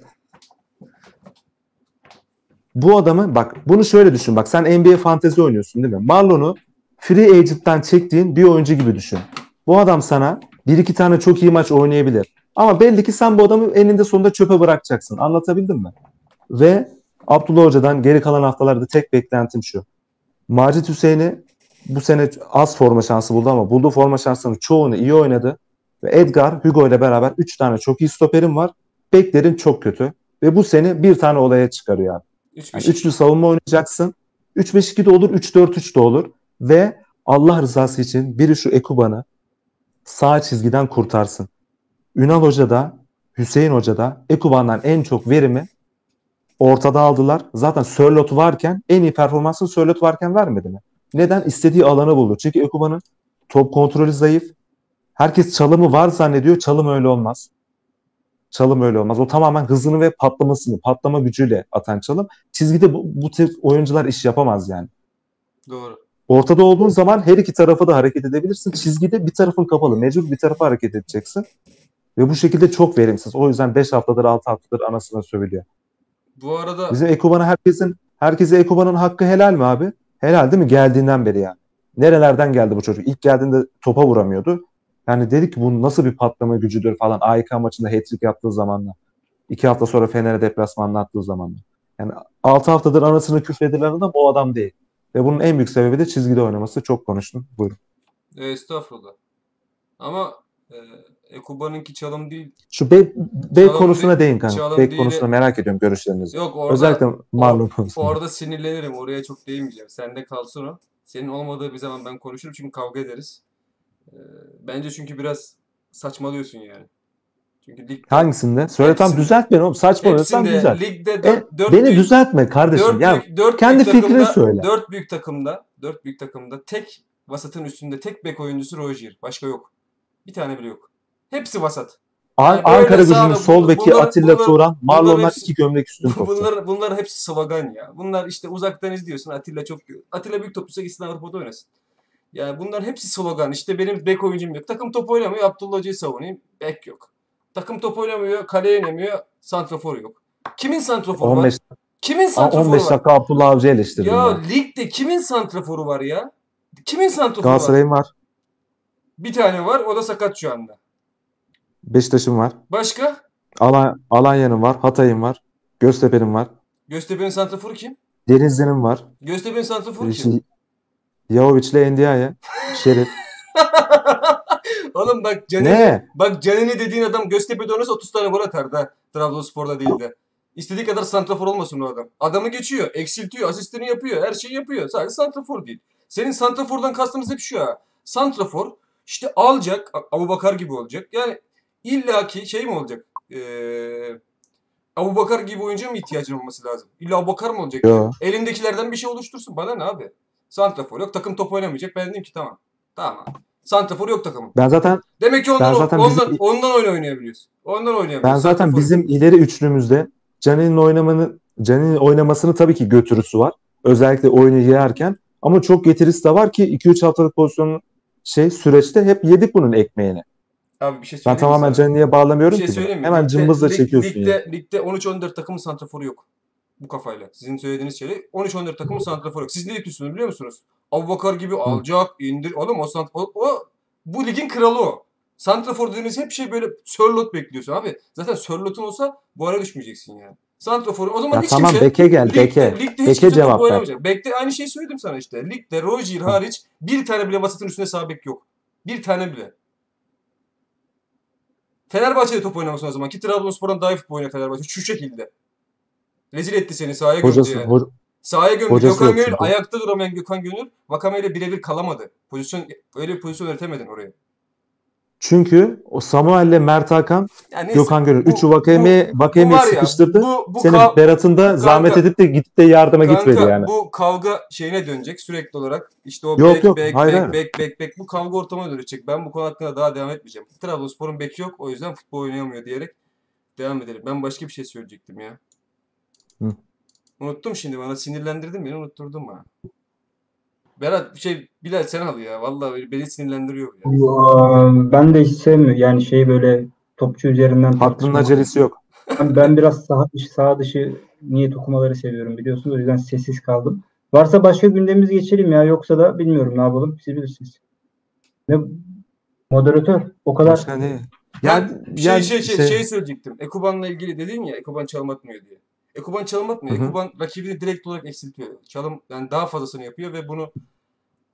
Bu adamı bak bunu şöyle düşün. Bak sen NBA fantezi oynuyorsun değil mi? Marlon'u free agent'tan çektiğin bir oyuncu gibi düşün. Bu adam sana bir iki tane çok iyi maç oynayabilir. Ama belli ki sen bu adamı eninde sonunda çöpe bırakacaksın. Anlatabildim mi? Ve Abdullah Hoca'dan geri kalan haftalarda tek beklentim şu. Macit Hüseyin'i bu sene az forma şansı buldu ama bulduğu forma şanslarının çoğunu iyi oynadı. Ve Edgar, Hugo ile beraber 3 tane çok iyi stoperim var. Beklerin çok kötü. Ve bu seni bir tane olaya çıkarıyor abi. Yani üçlü savunma oynayacaksın. 3-5-2 de olur, 3-4-3 de olur. Ve Allah rızası için biri şu Ekuban'ı sağ çizgiden kurtarsın. Ünal Hoca da, Hüseyin Hoca da Ekuban'dan en çok verimi ortada aldılar. Zaten Sörlot varken en iyi performansını Sörlot varken vermedi mi? Neden? İstediği alanı buldu. Çünkü Ekuban'ın top kontrolü zayıf. Herkes çalımı var zannediyor. Çalım öyle olmaz. Çalım öyle olmaz. O tamamen hızını ve patlamasını, patlama gücüyle atan çalım. Çizgide bu, bu tip oyuncular iş yapamaz yani. Doğru. Ortada olduğun zaman her iki tarafa da hareket edebilirsin. Çizgide bir tarafın kapalı. Mecbur bir tarafa hareket edeceksin. Ve bu şekilde çok verimsiz. O yüzden 5 haftadır 6 haftadır anasına sövülüyor. Bu arada Bizim Ekuban'a herkesin herkese Ekuban'ın hakkı helal mi abi? Helal değil mi? Geldiğinden beri yani. Nerelerden geldi bu çocuk? İlk geldiğinde topa vuramıyordu. Yani dedik ki bu nasıl bir patlama gücüdür falan. AYK maçında hat-trick yaptığı zamanla. İki hafta sonra Fener'e deplasmanla attığı zamanla. Yani 6 haftadır anasını küfredilen adam o adam değil. Ve bunun en büyük sebebi de çizgide oynaması. Çok konuştum. Buyurun. e, estağfurullah. Ama e, Ekuba'nınki çalım değil. Şu bek, bek konusuna değil- değin kanka. Bek konusuna merak ediyorum görüşlerinizi. Yok orada Özellikle Marlon konusunda. orada sinirlenirim. Oraya çok değinmeyeceğim. Sende kalsın o. Senin olmadığı bir zaman ben konuşurum çünkü kavga ederiz. E, bence çünkü biraz saçmalıyorsun yani. Çünkü ligde Hangisinde? Söyle tam düzelt beni oğlum. Saçmalıyorsan düzelt. ligde E, 4 4 beni düzeltme kardeşim. Dört ya büyük, dört kendi büyük fikrini takımda, söyle. Dört büyük takımda, dört büyük takımda tek vasatın üstünde tek bek oyuncusu Rozier. Başka yok. Bir tane bile yok. Hepsi vasat. An- Yani Ankara gücünün sol beki bunlar- Atilla bunlar- Turan, hepsi- iki gömlek üstün topçu. bunlar, bunlar hepsi slogan ya. Bunlar işte uzaktan izliyorsun Atilla çok Atilla büyük topçuysa gitsin Avrupa'da oynasın. Yani bunların hepsi slogan. İşte benim bek oyuncum yok. Takım top oynamıyor. Abdullah Hoca'yı savunayım. Bek yok. Takım top oynamıyor. Kaleye inemiyor. Santrafor yok. Kimin santraforu var? 15, Kimin santraforu 15 var? dakika Abdullah Avcı eleştirdim Ya ya. ligde kimin santraforu var ya? Kimin santraforu var? Galatasaray'ın var. Bir tane var. O da sakat şu anda. Beşiktaş'ın var. Başka? Alan, Alanya'nın var. Hatay'ın var. Göztepe'nin var. Göztepe'nin santraforu kim? Denizli'nin var. Göztepe'nin santraforu İşte, kim? Yahovic'le Endia'ya. Şerif. Oğlum bak Canini, ne? bak Canini dediğin adam Göztepe'de oynasa 30 tane gol atardı ha. Trabzonspor'da değil de. İstediği kadar santrafor olmasın o adam. Adamı geçiyor, eksiltiyor, asistini yapıyor, her şeyi yapıyor. Sadece santrafor değil. Senin santrafordan kastımız hep şu ha. Santrafor işte alacak, Abu Bakar gibi olacak. Yani illaki şey mi olacak? Ee, Abu Bakar gibi oyuncu mu ihtiyacın olması lazım? İlla Abu Bakar mı olacak? Yo. Elindekilerden bir şey oluştursun. Bana ne abi? Santrafor yok, takım top oynamayacak. Ben dedim ki tamam. Tamam. Santrafor yok takımın. Ben zaten Demek ki ondan, Ben zaten ondan, bizim- ondan oyun oynayabiliyoruz. Ondan oynayabiliyoruz. ben zaten Santrafor. bizim ileri üçlümüzde Canin'in oynamanı Canin'in oynamasını tabii ki götürüsü var. Özellikle oyunu yerken ama çok getirisi de var ki 2-3 haftalık pozisyonun şey süreçte hep yedik bunun ekmeğini. Abi bir şey Ben söyleyeyim mi tamamen? Canin'e bağlamıyorum bir şey ki. söyleyeyim mi? Hemen Ligde- cımbızla lig- çekiyorsun ligde, yani. Ligde 13-14 takımın santraforu yok. Bu kafayla. Sizin söylediğiniz şey 13-14 takımın santraforu yok. Siz ne yapıyorsunuz biliyor musunuz? Abubakar gibi alacak, indir. Oğlum o, sant o, o bu ligin kralı o. Santrafor dediğiniz hep şey böyle Sörlot bekliyorsun abi. Zaten Sörlot'un olsa bu ara düşmeyeceksin yani. Santrafor o zaman Ya hiç tamam kimse beke gel Ligde, beke. ligde hiç Beke cevap ver. Bekle aynı şeyi söyledim sana işte. Ligde Rozier hariç bir tane bile vasatın üstüne sağ bek yok. Bir tane bile. Fenerbahçe'de top oynamasın o zaman. Ki Trabzonspor'dan daha iyi futbol oynuyor Fenerbahçe. Şu şekilde. Rezil etti seni sahaya gömdü Hocası, yani. ho- Sahaya gömdü. hocası Gökhan Gönül çünkü. ayakta duramayan Gökhan Gönül Vakame ile birebir kalamadı. Pozisyon öyle bir pozisyon üretemedin oraya. çünkü o Samuel'le Mert Hakan, Yani neyse, Gökhan Gönül. bu- Üçü var ya, sıkıştırdı. Bu, bu Senin kav- Berat'ın da bu zahmet kanka- edip de gidip de yardıma Kanka, gitmedi yani. bu kavga şeyine dönecek sürekli olarak. İşte o Yok, bek, yok, bek, hayır, bek, hayır. bek, bek, bek. Bu kavga ortamına dönecek. Ben bu konu hakkında daha devam etmeyeceğim. Trabzonspor'un beki yok. O yüzden futbol oynayamıyor diyerek devam edelim. Ben başka bir şey söyleyecektim ya. Unuttum şimdi. Bana sinirlendirdin beni. Unutturdun bana. Berat bir şey Bilal sen al ya. Vallahi beni sinirlendiriyor ya. Ben de hiç sevmiyorum. Yani şey böyle topçu üzerinden Hakkının acelesi yok. Ben, ben biraz saha dışı, saha dışı niyet okumaları seviyorum biliyorsunuz. O yüzden sessiz kaldım. Varsa başka gündemimiz geçelim ya. Yoksa da bilmiyorum ne yapalım. Siz bilirsiniz. Ne moderatör o kadar Başka ne? Ben Yani, şey, yani şey, şey, işte- şey söyleyecektim. Ekuban'la ilgili dedin ya Ekuban çalım atmıyor diye. Ekuban çalım atmıyor. Hı hı. Ekuban rakibini direkt olarak eksiltiyor. Çalım yani daha fazlasını yapıyor ve bunu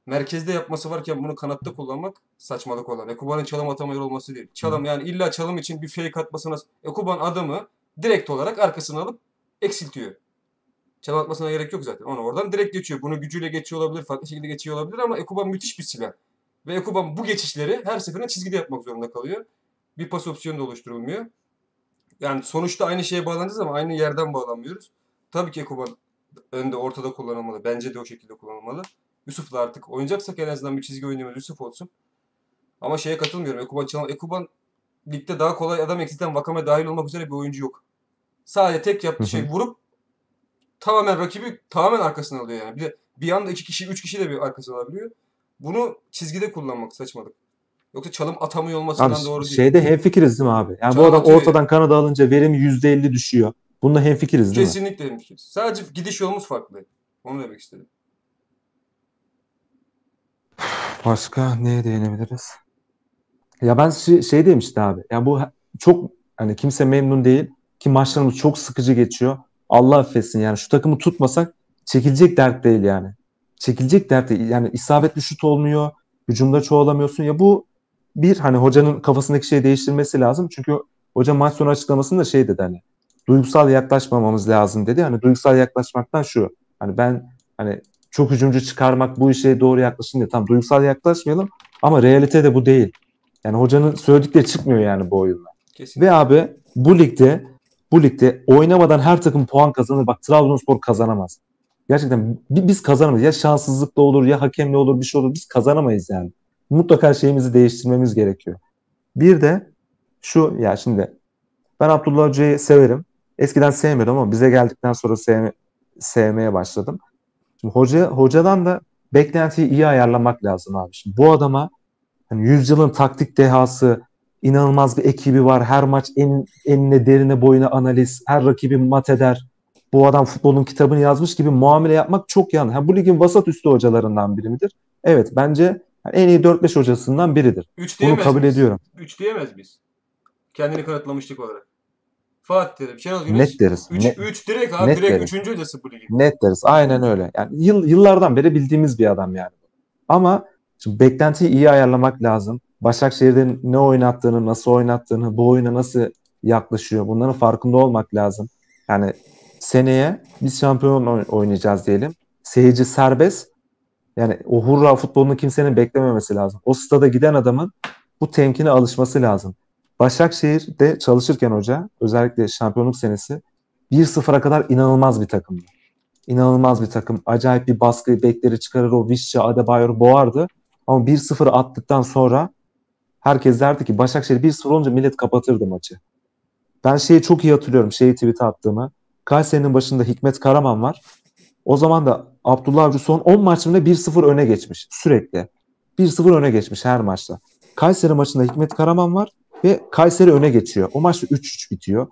merkezde yapması varken bunu kanatta kullanmak saçmalık olan. Ekuban'ın çalım atamıyor olması değil. Çalım yani illa çalım için bir fake atmasına Ekuban adamı direkt olarak arkasına alıp eksiltiyor. Çalım atmasına gerek yok zaten. Onu oradan direkt geçiyor. Bunu gücüyle geçiyor olabilir, farklı şekilde geçiyor olabilir ama Ekuban müthiş bir silah. Ve Ekuban bu geçişleri her seferinde çizgide yapmak zorunda kalıyor. Bir pas opsiyonu da oluşturulmuyor. Yani sonuçta aynı şeye bağlanacağız ama aynı yerden bağlanmıyoruz. Tabii ki Ekuban önde ortada kullanılmalı. Bence de o şekilde kullanılmalı. Yusuf'la artık oynayacaksak en azından bir çizgi oynayamaz Yusuf olsun. Ama şeye katılmıyorum. Ekuban çalan Ekuban ligde daha kolay adam eksilten Vakame dahil olmak üzere bir oyuncu yok. Sadece tek yaptığı şey vurup tamamen rakibi tamamen arkasına alıyor yani. Bir de bir anda iki kişi, üç kişi de bir arkasına alabiliyor. Bunu çizgide kullanmak saçmalık. Yoksa çalım atamıyor olmasından Abi doğru değil. şeyde hemfikiriz değil mi abi? Yani bu Çalım adam atıyor ortadan kanada alınca verimi %50 düşüyor. Bunda hemfikiriz değil mi? Kesinlikle hemfikiriz. Sadece gidiş yolumuz farklı. Onu demek istedim. Başka neye değinebiliriz? Ya ben şey, şey demiştim abi. Ya bu çok hani kimse memnun değil ki maçlarımız çok sıkıcı geçiyor. Allah affetsin yani şu takımı tutmasak çekilecek dert değil yani. Çekilecek dert değil. Yani isabetli şut olmuyor. Hücumda çoğalamıyorsun. Ya bu bir hani hocanın kafasındaki şeyi değiştirmesi lazım. Çünkü hoca maç sonu açıklamasında şey dedi hani duygusal yaklaşmamamız lazım dedi. Hani duygusal yaklaşmaktan şu. Hani ben hani çok hücumcu çıkarmak bu işe doğru yaklaşın diye. Tamam duygusal yaklaşmayalım ama realite de bu değil. Yani hocanın söyledikleri çıkmıyor yani bu oyunda. Kesinlikle. Ve abi bu ligde bu ligde oynamadan her takım puan kazanır. Bak Trabzonspor kazanamaz. Gerçekten bi- biz kazanamayız. Ya şanssızlıkla olur ya hakemle olur bir şey olur. Biz kazanamayız yani. Mutlaka şeyimizi değiştirmemiz gerekiyor. Bir de Şu ya şimdi ben Abdullah Hoca'yı severim. Eskiden sevmiyordum ama bize geldikten sonra sevme, sevmeye başladım. Şimdi hoca hocadan da beklentiyi iyi ayarlamak lazım abi. Şimdi bu adama hani yüzyılın taktik dehası, inanılmaz bir ekibi var. Her maç en, enine derine boyuna analiz, her rakibi mat eder. Bu adam futbolun kitabını yazmış gibi muamele yapmak çok yanlış. Ha, bu ligin vasat üstü hocalarından biri midir? Evet bence yani en iyi 4-5 hocasından biridir. 3 Bunu kabul miyiz? ediyorum. 3 diyemez miyiz? Kendini kanıtlamışlık olarak. Fatih dedim. Şenol Güneş. Net deriz. 3 Net, 3 direkt abi net direkt deriz. 3. hocası bu ligin. net deriz. Aynen öyle. Yani yıl, yıllardan beri bildiğimiz bir adam yani. Ama şimdi beklentiyi iyi ayarlamak lazım. Başakşehir'de ne oynattığını, nasıl oynattığını, bu oyuna nasıl yaklaşıyor bunların farkında olmak lazım. Yani seneye biz şampiyon oy- oynayacağız diyelim. Seyirci serbest. Yani o hurra futbolunu kimsenin beklememesi lazım. O stada giden adamın bu temkine alışması lazım. Başakşehir'de çalışırken hoca özellikle şampiyonluk senesi 1-0'a kadar inanılmaz bir takımdı. İnanılmaz bir takım. Acayip bir baskı bekleri çıkarır o Vişça, Adebayor boğardı. Ama 1-0 attıktan sonra herkes derdi ki Başakşehir 1-0 olunca millet kapatırdı maçı. Ben şeyi çok iyi hatırlıyorum. Şeyi tweet'e attığımı. Kayseri'nin başında Hikmet Karaman var. O zaman da Abdullah Avcı son 10 maçında 1-0 öne geçmiş. Sürekli. 1-0 öne geçmiş her maçta. Kayseri maçında Hikmet Karaman var ve Kayseri öne geçiyor. O maçta 3-3 bitiyor.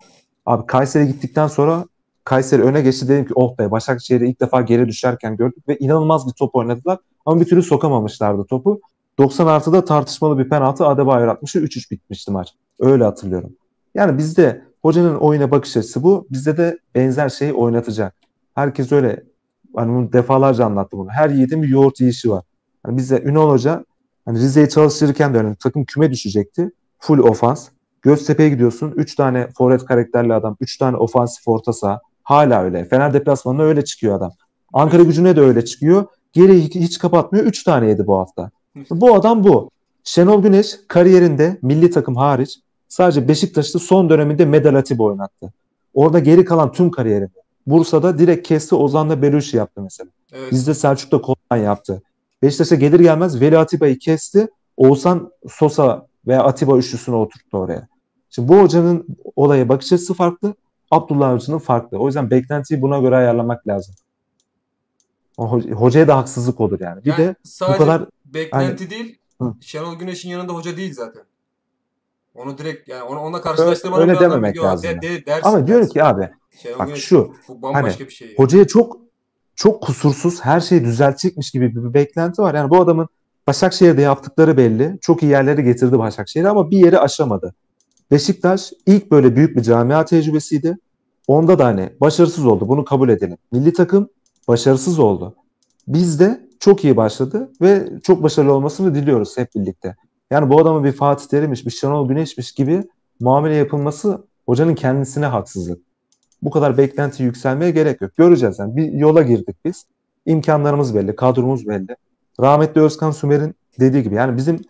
Abi Kayseri gittikten sonra Kayseri öne geçti dedim ki oh be Başakşehir'i ilk defa geri düşerken gördük ve inanılmaz bir top oynadılar ama bir türlü sokamamışlardı topu. 90 artıda tartışmalı bir penaltı Adebayor atmıştı 3-3 bitmişti maç. Öyle hatırlıyorum. Yani bizde hocanın oyuna bakış açısı bu. Bizde de benzer şeyi oynatacak. Herkes öyle hani bunu defalarca anlattı bunu. Her yiğidin bir yoğurt yiyişi var. Yani bizde Ünal Hoca hani Rize'yi çalıştırırken de öyle takım küme düşecekti. Full ofans. Göztepe'ye gidiyorsun. 3 tane forvet karakterli adam. 3 tane ofansif orta saha. Hala öyle. Fener deplasmanına öyle çıkıyor adam. Ankara gücüne de öyle çıkıyor. Geri hiç, kapatmıyor. 3 tane yedi bu hafta. Bu adam bu. Şenol Güneş kariyerinde milli takım hariç sadece Beşiktaş'ta son döneminde Medel Atiba oynattı. Orada geri kalan tüm kariyerinde. Bursa'da direkt kesti Ozan'la Belushi yaptı mesela. Evet. Bizde Selçuk'ta Kolman yaptı. Beşiktaş'a gelir gelmez Veli Atiba'yı kesti. Oğuzhan Sosa veya Atiba üçlüsünü oturttu oraya. Şimdi bu hocanın olaya bakış açısı farklı. Abdullah Avcı'nın farklı. O yüzden beklentiyi buna göre ayarlamak lazım. O ho- hocaya da haksızlık olur yani. Bir Yani de bu kadar beklenti değil. Hı. Şenol Güneş'in yanında hoca değil zaten. Onu direkt yani onu onunla karşılaştırmanın öyle anlamı dememek lazım De, de, dersin, ama dersin. ki abi Şenol bak şu hani bir şey. hocaya çok çok kusursuz her şeyi düzeltecekmiş gibi bir beklenti var. Yani bu adamın Başakşehir'de yaptıkları belli. Çok iyi yerlere getirdi Başakşehir'i ama bir yeri aşamadı. Beşiktaş ilk böyle büyük bir camia tecrübesiydi. Onda da hani başarısız oldu. Bunu kabul edelim. Milli takım başarısız oldu. Bizde çok iyi başladı ve çok başarılı olmasını diliyoruz hep birlikte. Yani bu adama bir Fatih Terim'miş, bir Şenol Güneş'miş gibi muamele yapılması hocanın kendisine haksızlık. Bu kadar beklenti yükselmeye gerek yok. Göreceğiz yani. Bir yola girdik biz. İmkanlarımız belli, kadromuz belli. Rahmetli Özkan Sümer'in dediği gibi yani bizim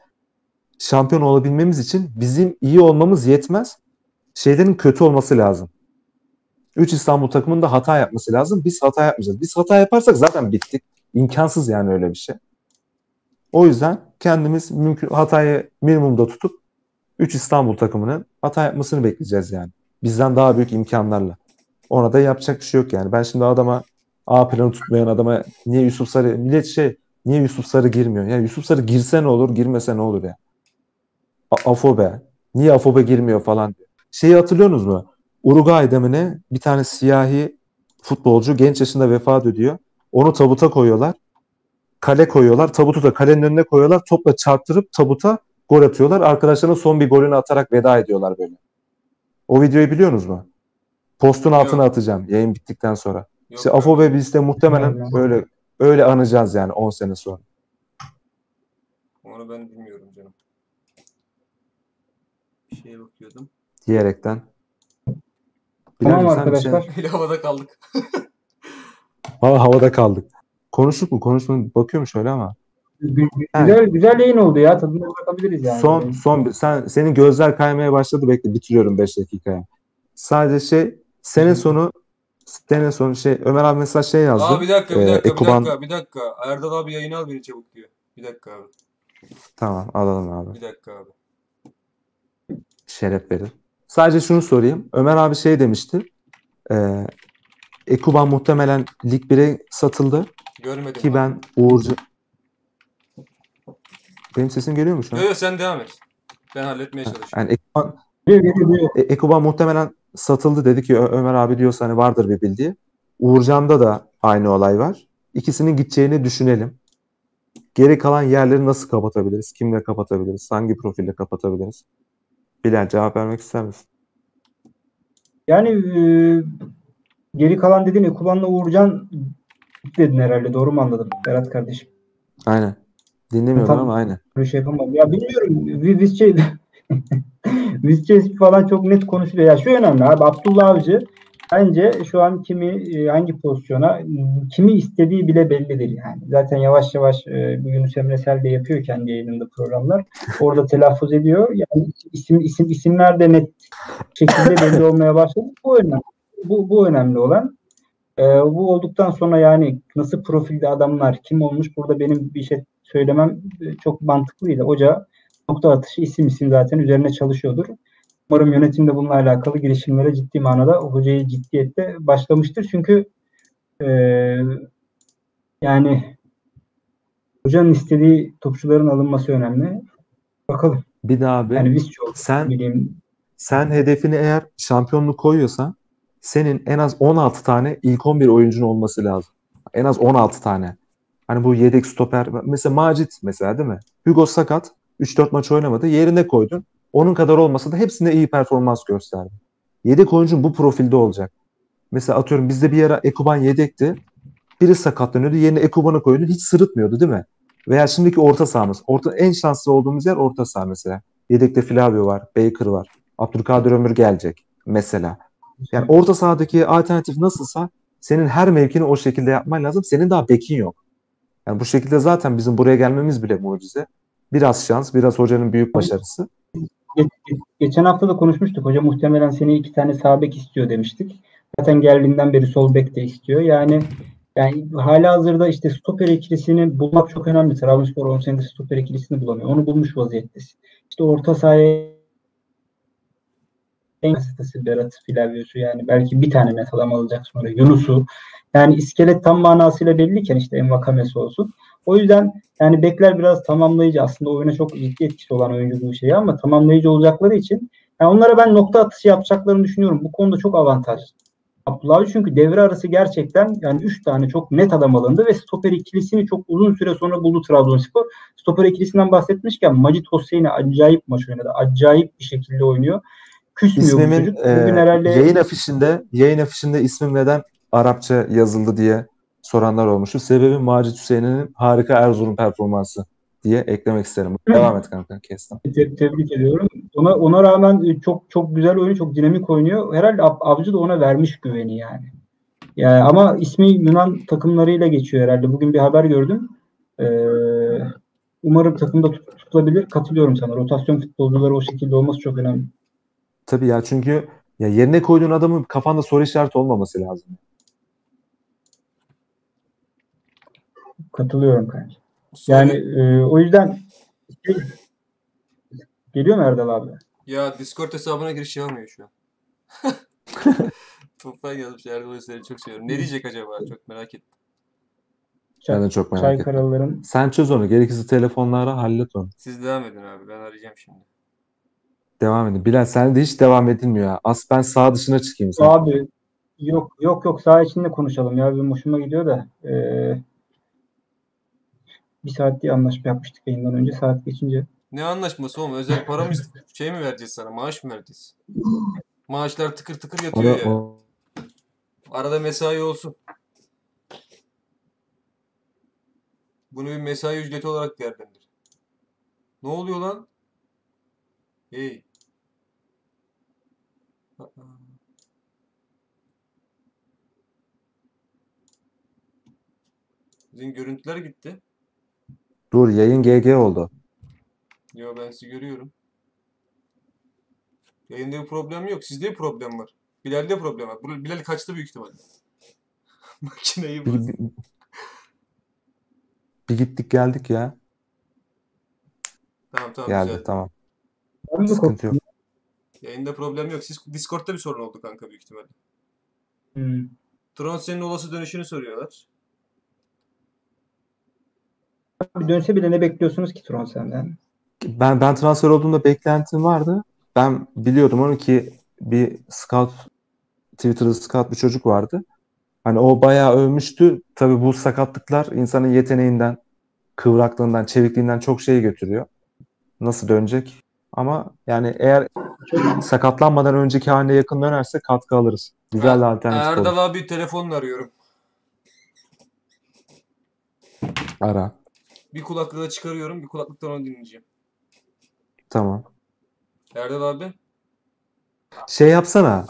şampiyon olabilmemiz için bizim iyi olmamız yetmez. Şeylerin kötü olması lazım. 3 İstanbul takımının da hata yapması lazım. Biz hata yapmayacağız. Biz hata yaparsak zaten bittik. İmkansız yani öyle bir şey. O yüzden kendimiz mümkün hatayı minimumda tutup 3 İstanbul takımının hata yapmasını bekleyeceğiz yani. Bizden daha büyük imkanlarla. Ona da yapacak bir şey yok yani. Ben şimdi adama A planı tutmayan adama niye Yusuf Sarı millet şey niye Yusuf Sarı girmiyor? Ya Yusuf Sarı girse ne olur, girmese ne olur ya? Afobe. Niye Afobe girmiyor falan diyor. Şeyi hatırlıyorsunuz mu? Uruguay'da mı ne? Bir tane siyahi futbolcu genç yaşında vefat ediyor. Onu tabuta koyuyorlar. Kale koyuyorlar. Tabutu da kalenin önüne koyuyorlar. Topla çarptırıp tabuta gol atıyorlar. Arkadaşlarının son bir golünü atarak veda ediyorlar böyle. O videoyu biliyorsunuz mu? Postun altına atacağım yayın bittikten sonra. Yok, İşte yok. Afobe biz de muhtemelen Yok. öyle öyle anacağız yani 10 sene sonra. Onu ben bilmiyorum canım. Bir şeye bakıyordum. diyerekten. Tamam bir şey- arkadaşlar. Öyle havada kaldık. Hava, havada kaldık. Konuştuk mu? Konuştuk Bakıyorum şöyle ama. Gü- Güzel güzel yayın oldu ya. Tadına bakabiliriz yani. Son son bir- sen senin gözler kaymaya başladı. Bekle bitiriyorum 5 dakikaya. Sadece şey sene sonu sene sonu şey Ömer abi mesela şey yazdı. Aa bir dakika bir Ee, dakika Ekuban- bir dakika bir dakika. Erdal abi yayını al beni çabuk diyor. Bir dakika abi. Tamam alalım abi. Bir dakika abi. şeref verir. Sadece şunu sorayım. Ömer abi şey demişti. E, Ekuban muhtemelen Lig 1'e satıldı. Görmedim. Ki ben Uğurcu... Benim sesim geliyor mu şu an? Yok yok sen devam et. Ben halletmeye çalışıyorum. Yani Ekuban. E, Ekuban muhtemelen satıldı dedi ki Ömer abi diyorsa hani vardır bir bildiği. Uğurcan'da da aynı olay var. İkisinin gideceğini düşünelim. Geri kalan yerleri nasıl kapatabiliriz? Kimle kapatabiliriz? Hangi profille kapatabiliriz? Bilal cevap vermek ister misin? Yani e, geri kalan dediğin Ekuban'la Uğurcan dedin herhalde. Doğru mu anladım Berat kardeşim? Aynen. Dinlemiyorum ama aynen. Böyle şey yapamadım. Ya bilmiyorum. Vi- Vizce Vizce falan çok net konuşuluyor. Ya şu önemli abi. Abdullah Avcı bence şu an kimi e, hangi pozisyona kimi istediği bile bellidir yani. Zaten yavaş yavaş e, Yunus Emre Sel de yapıyor kendi yayınında programlar. Orada telaffuz ediyor. Yani isim isim isimler de net şekilde belli olmaya başladı. Bu önemli. Bu, bu önemli olan. E, bu olduktan sonra yani nasıl profilde adamlar kim olmuş burada benim bir şey söylemem e, çok mantıklıydı. Hoca nokta atışı isim isim zaten üzerine çalışıyordur. Umarım yönetim de bununla alakalı girişimlere ciddi manada hocayı ciddiyette başlamıştır. Çünkü e, yani hocanın istediği topçuların alınması önemli. Bakalım. Bir daha abi Yani biz çok sen bileyim sen hedefini eğer şampiyonluk koyuyorsan senin en az 16 tane ilk 11 oyuncun olması lazım. En az 16 tane. Hani bu yedek stoper mesela Macit mesela değil mi? Hugo sakat 3-4 maç oynamadı. Yerine koydun. Onun kadar olmasa da hepsinde iyi performans gösterdi. Yedek oyuncun bu profilde olacak. Mesela atıyorum bizde bir ara Ekuban yedekti. Biri sakatlanıyordu. Yerine Ekuban'ı koydun. Hiç sırıtmıyordu değil mi? Veya şimdiki orta sahamız. Orta, en şanslı olduğumuz yer orta saha mesela. Yedekte Flavio var. Baker var. Abdülkadir Ömür gelecek mesela. Yani orta sahadaki alternatif nasılsa senin her mevkini o şekilde yapman lazım. Senin daha bekin yok. Yani bu şekilde zaten bizim buraya gelmemiz bile mucize. Biraz şans, biraz hocanın büyük başarısı. Ge- ge- Geçen hafta da konuşmuştuk. Hoca muhtemelen seni iki tane sağ bek istiyor demiştik. Zaten geldiğinden beri sol bek de istiyor. Yani yani hala hazırda işte stoper ikilisini bulmak çok önemli. Trabzonspor 10 senedir stoper ikilisini bulamıyor. Onu bulmuş vaziyettesin. İşte orta sahaya en basitisi Berat Filavio'su yani belki bir tane net adam alacak sonra Yunus'u. Yani iskelet tam manasıyla belliyken işte Envakame'si olsun. O yüzden yani bekler biraz tamamlayıcı aslında oyuna çok ciddi etkisi olan oyuncu bu şeyi ama tamamlayıcı olacakları için yani onlara ben nokta atışı yapacaklarını düşünüyorum. Bu konuda çok avantajlı. Abdullah çünkü devre arası gerçekten yani 3 tane çok net adam alındı ve stoper ikilisini çok uzun süre sonra buldu Trabzonspor. Stoper ikilisinden bahsetmişken Macit Hosseini acayip maç oynadı. Acayip bir şekilde oynuyor. Küsmüyor bu İsmimin çocuk. e, Bugün herhalde yayın afişinde yayın afişinde ismim neden Arapça yazıldı diye soranlar olmuştu. Sebebi Macit Hüseyin'in harika Erzurum performansı diye eklemek isterim. Devam et kanka kestim. Te- tebrik ediyorum. Ona ona rağmen e, çok çok güzel oynuyor, çok dinamik oynuyor. Herhalde Ab- Avcı da ona vermiş güveni yani. Yani ama ismi Yunan takımlarıyla geçiyor herhalde. Bugün bir haber gördüm. Ee, umarım takımda tut- tutulabilir. Katılıyorum sana. Rotasyon futbolcuları o şekilde olması çok önemli. Tabii ya çünkü ya yerine koyduğun adamın kafanda soru işareti olmaması lazım. Katılıyorum kanka. Yani e, o yüzden geliyor mu Erdal abi? Ya Discord hesabına giriş yapmıyor şu an. Tufan yazmış Erdal Özer'i çok seviyorum. Ne diyecek acaba? Çok merak ettim. Ben de çok merak Çay ettim. karaların Sen çöz onu. Gerekirse telefonlara hallet onu. Siz devam edin abi. Ben arayacağım şimdi. Devam edin. Bilal sen de hiç devam edilmiyor ya. As ben sağ dışına çıkayım sen. Abi yok yok yok saha içinde konuşalım ya bir hoşuma gidiyor da eee, bir saat diye anlaşma yapmıştık yayından önce saat geçince Ne anlaşması oğlum? Özel para mı şey mi vereceğiz sana? Maaş mı vereceğiz? Maaşlar tıkır tıkır yatıyor ya. Arada mesai olsun. Bunu bir mesai ücreti olarak değerlendir. Ne oluyor lan? Hey. Sizin görüntüler gitti. Dur yayın GG oldu. Yo ben sizi görüyorum. Yayında bir problem yok. Sizde bir problem var. Bilal'de problem var. Bu- Bilal kaçtı büyük ihtimalle. Makineyi Bir, bir, bir gittik geldik ya. Tamam tamam Geldi güzel. tamam. Ben mi Sıkıntı yok. Yayında problem yok. Siz Discord'da bir sorun oldu kanka büyük ihtimalle. Hmm. Tronsen'in olası dönüşünü soruyorlar. Bir dönse bile ne bekliyorsunuz ki Tron senden? Ben ben transfer olduğumda beklentim vardı. Ben biliyordum onu ki bir scout Twitter'da scout bir çocuk vardı. Hani o bayağı övmüştü. Tabii bu sakatlıklar insanın yeteneğinden, kıvraklığından, çevikliğinden çok şey götürüyor. Nasıl dönecek? Ama yani eğer sakatlanmadan önceki haline yakın dönerse katkı alırız. Güzel bir alternatif olur. Erdal abi telefonla arıyorum. Ara. Bir kulaklığı çıkarıyorum. Bir kulaklıktan onu dinleyeceğim. Tamam. Erdal abi. Şey yapsana.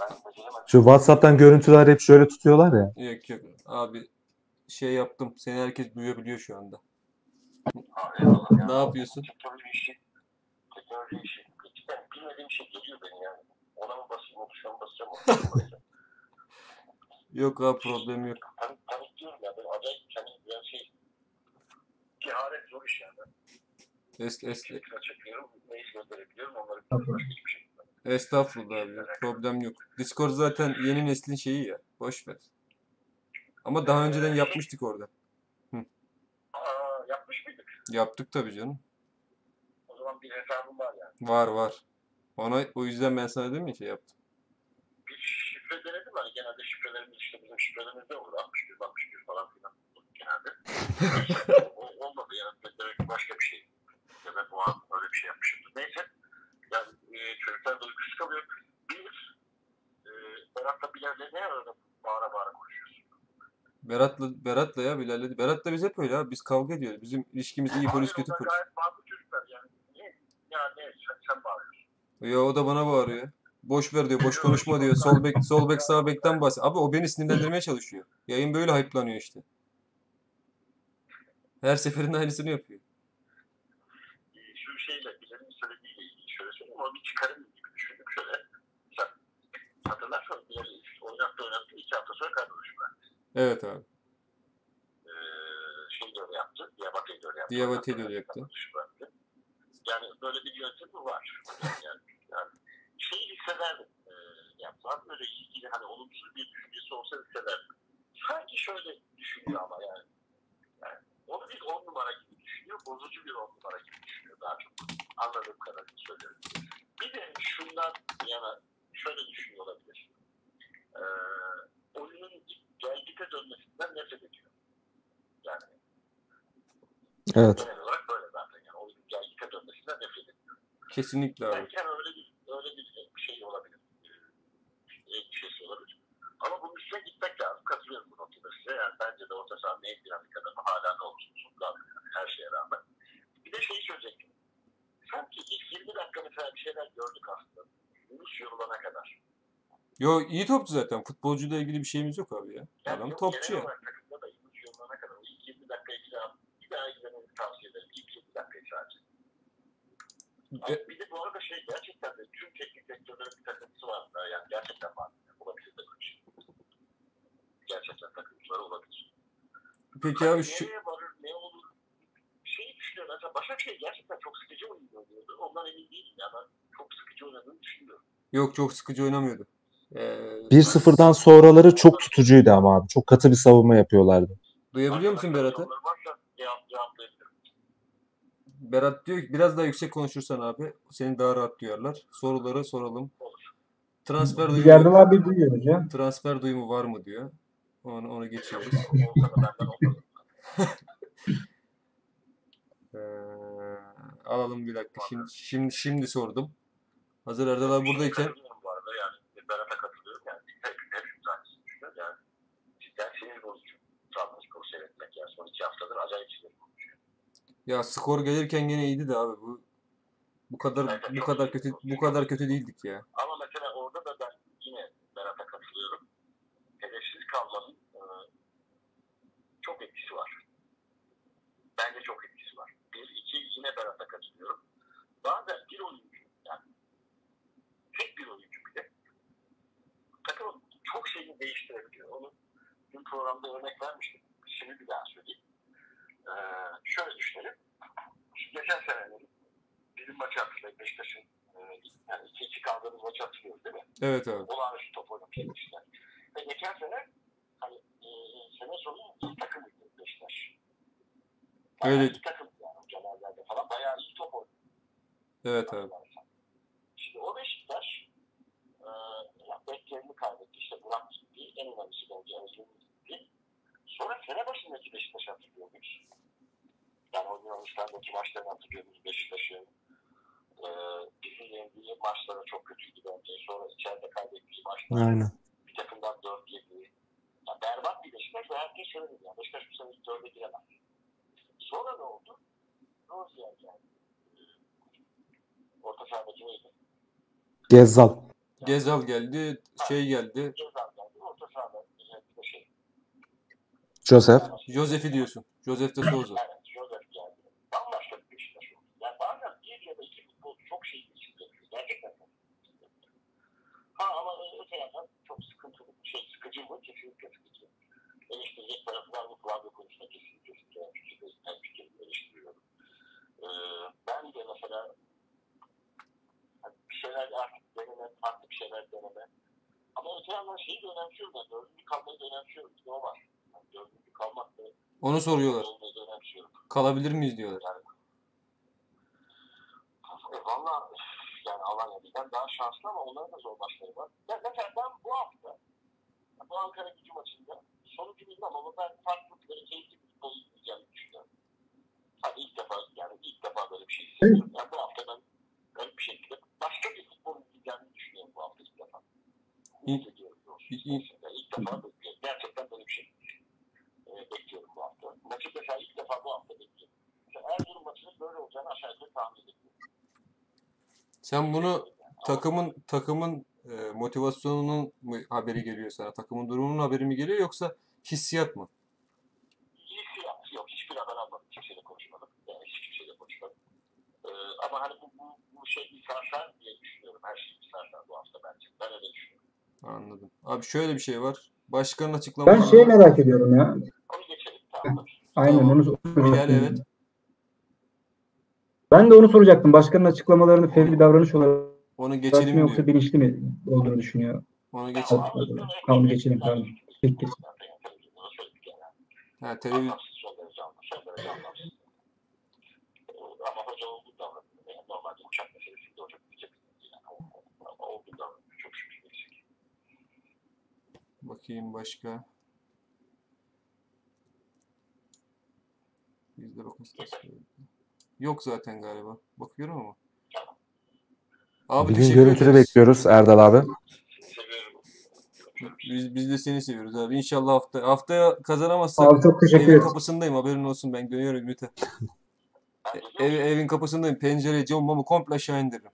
Şu WhatsApp'tan görüntüler hep şöyle tutuyorlar ya. Yok yok. Abi şey yaptım. Seni herkes duyabiliyor şu anda. Ne yapıyorsun? Teknoloji işi, teknoloji işi. Cidden bilmediğim şey geliyor beni yani. Ona mı basayım, onu şuna mı basacağım, ona mı basacağım. Yok abi problem yok. Panik, panik diyorum ya, ben acayip kendim yani şey, keharet zor iş yani. Es, es, Ekran çekiyorum, mail gönderebiliyorum, onları Tabii. başka hiçbir şey. estağfurullah abi. ya, Problem yok. Discord zaten yeni neslin şeyi ya. Boş ver. Ama daha önceden yapmıştık orada. Aa, yapmış mıydık? Yaptık tabii canım. O zaman bir hesabım var yani. Var var. Ona o yüzden ben sana dedim ya şey yaptım. Bir şifre denedim hani genelde şifrelerimiz işte bizim şifrelerimiz de olur. 61, 61 falan filan genelde. olmadı yani. Demek başka bir şey. Ya ben o an öyle bir şey yapmışımdır. Neyse. Yani e, çocuklar da uykusuz kalıyor. Bir, e, Berat'la Bilal'le ne arada bağıra bağıra konuşuyorsun? Berat'la Berat'la ya Bilal'le. Berat'la biz hep öyle abi. Biz kavga ediyoruz. Bizim ilişkimiz iyi polis kötü polis. Gayet bağlı çocuklar yani. Niye? Ya ne? Sen, sen bağırıyorsun. Ya o da bana bağırıyor. Boş ver diyor, boş konuşma diyor. Sol bek, sol bek, sağ bekten bahsediyor. Abi o beni sinirlendirmeye çalışıyor. Yayın böyle hype'lanıyor işte. Her seferinde aynısını yapıyor. E, şu şeyle, Bilal'in söylediğiyle ilgili şöyle söyleyeyim. Onu bir çıkarım gibi düşündüm şöyle. Sen hatırlarsan Bilal'i oynattı oynattı. iki hafta sonra verdi. Evet abi. Ee, şey de öyle yaptı. Diabate'yi de öyle yaptı. Diabate'yi de öyle yaptı. Yani böyle bir yöntemi var. Yani, yani şeyi hissederdim. E, yaptılar. Böyle ilgili hani olumsuz bir düşüncesi olsa hissederdim. Sanki şöyle düşünüyor ama yani. Onu bir on numara gibi düşünüyor. Bozucu bir on numara gibi düşünüyor daha çok. Anladığım kadarıyla söylüyorum. Bir de şundan yana şöyle düşünüyor olabilir. Ee, oyunun gelgite dönmesinden nefret ediyor. Yani Evet. genel olarak böyle zaten. Yani oyunun gelgite dönmesinden nefret ediyor. Kesinlikle abi. Belki öyle bir öyle bir şey olabilir. Ee, Endişesi olabilir. Ama bunun üstüne gitmek lazım. Katılıyorum bu noktada size. Yani bence de orta sahanın en dinamik adamı hala ne olursa olsun yani her şeye rağmen. Bir de şeyi söyleyecektim. Sanki ilk 20 dakika mesela bir şeyler gördük aslında. Yunus yorulana kadar. Yo iyi topçu zaten. Futbolcuyla ilgili bir şeyimiz yok abi ya. Yani Adam yok, topçu ya. takımda da Yunus yorulana kadar. O ilk 20 dakikayı bir daha, bir daha izlemeni tavsiye ederim. İlk 20 dakikayı sadece. E, bir de bu arada şey gerçekten de tüm teknik direktörlerin bir takıntısı var. Yani gerçekten var. Olabilir de böyle bir şey. Gerçekten takıntıları olabilir. peki abi şu Nereye varır, ne olur? Şeyi düşünüyorum. Mesela Başakşehir gerçekten çok sıkıcı oynuyordu. Ondan emin değilim ya. Ben çok sıkıcı oynadığını düşünüyorum. yok çok sıkıcı oynamıyordu. Ee, 1-0'dan sonraları çok tutucuydu ama abi. Çok katı bir savunma yapıyorlardı. duyabiliyor musun Berat'ı? Berat diyor ki biraz daha yüksek konuşursan abi seni daha rahat duyarlar. Soruları soralım. Transfer duyumu, abi duyuyoruz ya. transfer duyumu var mı diyor. Onu, onu geçiyoruz. Ee, alalım bir dakika. Şimdi, şimdi, şimdi sordum. Hazır Erdal abi buradayken Katılıyorum bu arada yani. Berat'a katılıyorum yani. Hep, hepimiz aynısını düşünüyoruz yani. Cidden sinir bozucu. Trabzonspor'u seyretmek yani. Son iki haftadır acayip sinir bozucu. ya skor gelirken gene iyiydi de abi bu bu kadar bu kadar kötü bu kadar kötü değildik ya. Ama mesela orada da ben yine Berat'a katılıyorum. Kalmanın e, çok etkisi var. Bence çok etkisi var. Bir, iki, yine Berat'a katılıyorum. Bazen bir oyuncu, yani tek bir oyuncu bile takımın çok şeyini değiştirebiliyor. Onu dün programda örnek vermiştim. Şimdi bir daha söyleyeyim. Ee, şöyle düşünelim. Geçen senenin bizim maçı hatırlayın Beşiktaş'ın yani iki iki kaldığımız maçı hatırlıyoruz değil mi? Evet abi. olağanüstü top oynamışlar. Ve geçen sene hani e, sene sonu iyi takımıydı Beşiktaş. Bayağı Evet. iyi takımdı yani hocalarla falan bayağı iyi top oynadı. Evet abi. Şimdi o Beşiktaş e, ya beklerini kaybetti. İşte Burak gitti. En önemlisi bence Özgür gitti. Sonra sene başındaki Beşiktaş'ı hatırlıyor muyuz? Yani o Yunanistan'daki maçlarını hatırlıyor muyuz Beşiktaş'ın? E, bizi yendiği maçları çok kötüydü bence. Sonra içeride kaybettiği maçlar Aynen. bir takımdan 4 7 berbat bir Beşiktaş ve herkes şöyle dedi. Yani Beşiktaş bu sene 4'e giremez. Sonra ne oldu? Rozier geldi. Orta sahadaki neydi? Gezzal. Gezal geldi, şey geldi. Gezal geldi. Orta sahada şey. Joseph. Josef'i diyorsun. Josef de Souza. Evet, Joseph geldi. Bambaşka bir Beşiktaş oldu. Yani bazen bir ya da iki futbolcu çok şey değiştiriyor. Gerçekten çok. Ha ama öte yandan çok sıkıntılı bir şey. Sıkıcı mı? Kesinlikle sıkıcı. Eleştirecek tarafı var mı? Flavio konusunda kesinlikle. Ben fikrimi eleştiriyorum. Ee, ben de mesela bir şeyler artık deneme, farklı bir şeyler deneme. Ama öte yandan şeyi de önemsiyorum ben. Dördüncü kalmayı da önemsiyorum. Bir de o var. Yani dördüncü kalmak da Onu soruyorlar. Kalabilir miyiz diyorlar. E, Valla yani Alanya bizden daha şanslı ama onların da zor maçları var. Ya, mesela ben bu hafta bu Ankara gücü maçında sonucu bilmem ama ben farklı böyle keyifli bir futbol izleyeceğimi düşünüyorum. Hadi ilk defa yani ilk defa böyle bir şey hissediyorum. Yani bu hafta ben garip bir şekilde başka bir futbol izleyeceğimi düşünüyorum bu hafta ilk defa. İyi. Yani ilk defa bekliyorum. Gerçekten böyle bir şey e, bekliyorum bu hafta. Maçı mesela ilk defa bu hafta bekliyorum. Mesela Erzurum maçının böyle olacağını aşağı yukarı tahmin ediyorum. Sen bunu takımın takımın e, motivasyonunun mu haberi geliyor sana? Takımın durumunun haberi mi geliyor yoksa hissiyat mı? İyisi yaptı. Yok hiçbir haber almadım. Kimseyle konuşmadım. Yani hiç kimseyle konuşmadım. Ee, ama hani bu, bu, bu şey bir diye düşünüyorum. Her şey bir bu hafta bence. Ben öyle düşünüyorum. Anladım. Abi şöyle bir şey var. Başkanın Ben açıklamaları. şeyi merak ediyorum ya. Onu geçelim. Tamam. Aynen Tamam. onu soracaktım. Bilal evet. Ben de onu soracaktım. Başkanın açıklamalarını fevri davranış olarak Onu geçelim yoksa diyor. bilinçli mi olduğunu düşünüyor? Onu geçelim. Tamam geçelim söyledik yani. Ha, televizyon. Ama hoca olgun davranıyor. Yani normalde uçak meselesinde hoca. Yani, olgun davranıyor. Çok şükür. eksik. Bakayım başka. Bizde bakın. Yok zaten galiba. Bakıyorum ama. Abi Bir gün teşekkür görüntülü ederiz. bekliyoruz Erdal abi. Biz, biz de seni seviyoruz abi. İnşallah hafta haftaya kazanamazsak Abi çok teşekkür evin kapısındayım haberin olsun ben dönüyorum Ümite. Ben E- Ev, evin kapısındayım. Pencereyi camımı komple aşağı indiririm.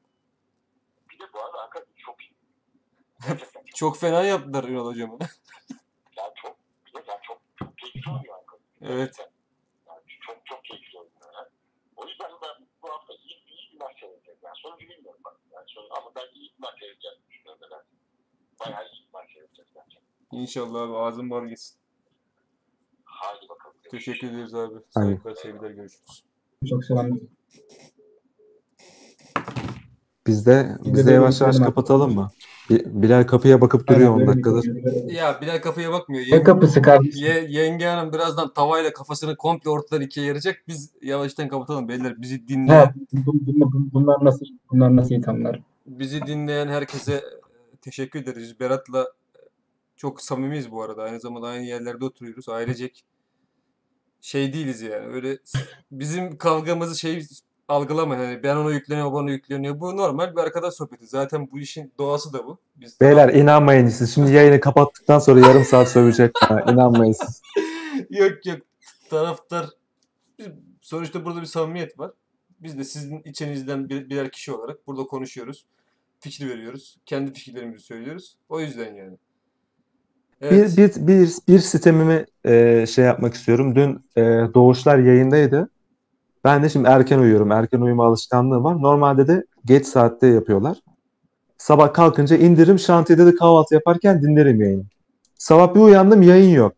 Bir de bu arada hakikaten çok iyi. Çok, fena yaptılar Ünal hocamı. yani çok, bir de yani çok, çok keyifli oynuyor hakikaten. Evet. Yani çok çok keyifli oynuyor. Yani. O yüzden ben bu hafta iyi, iyi bir maç seyredeceğim. Yani sonucu bilmiyorum ben. Yani sonu, ama ben iyi bir maç seyredeceğim düşünüyorum ben. Bayağı iyi bir maç seyredeceğiz bence. İnşallah abi ağzın var gitsin. Haydi bakalım. Teşekkür ederiz abi. Saygılar, sevgiler, görüşürüz. Çok selam. Biz de Biz de yavaş yavaş kapatalım mı? Bi- Bilal kapıya bakıp duruyor 10 dakikadır. Ya Bilal kapıya bakmıyor. Ne Yenge, kapısı kardeşim? ye- yenge hanım birazdan tavayla kafasını komple ortadan ikiye yaracak. Biz yavaştan kapatalım beyler. Bizi dinleyen, bunlar nasıl bunlar nasıl ithamlar? bizi dinleyen herkese e, teşekkür ederiz. Berat'la çok samimiyiz bu arada. Aynı zamanda aynı yerlerde oturuyoruz. Ailecek şey değiliz yani. Öyle bizim kavgamızı şey algılamayın. Hani ben ona yükleniyor, bana yükleniyor. Bu normal bir arkadaş sohbeti. Zaten bu işin doğası da bu. Biz Beyler inanmayın siz. Şimdi yayını kapattıktan sonra yarım saat sövecek. İnanmayın siz. Yok yok taraftar sonuçta burada bir samimiyet var. Biz de sizin içinizden bir, birer kişi olarak burada konuşuyoruz. Fikir veriyoruz. Kendi fikirlerimizi söylüyoruz. O yüzden yani. Evet. Bir, bir, bir, bir sistemimi e, şey yapmak istiyorum. Dün e, Doğuşlar yayındaydı. Ben de şimdi erken uyuyorum. Erken uyuma alışkanlığı var. Normalde de geç saatte yapıyorlar. Sabah kalkınca indiririm şantiyede de kahvaltı yaparken dinlerim yayını. Sabah bir uyandım yayın yok.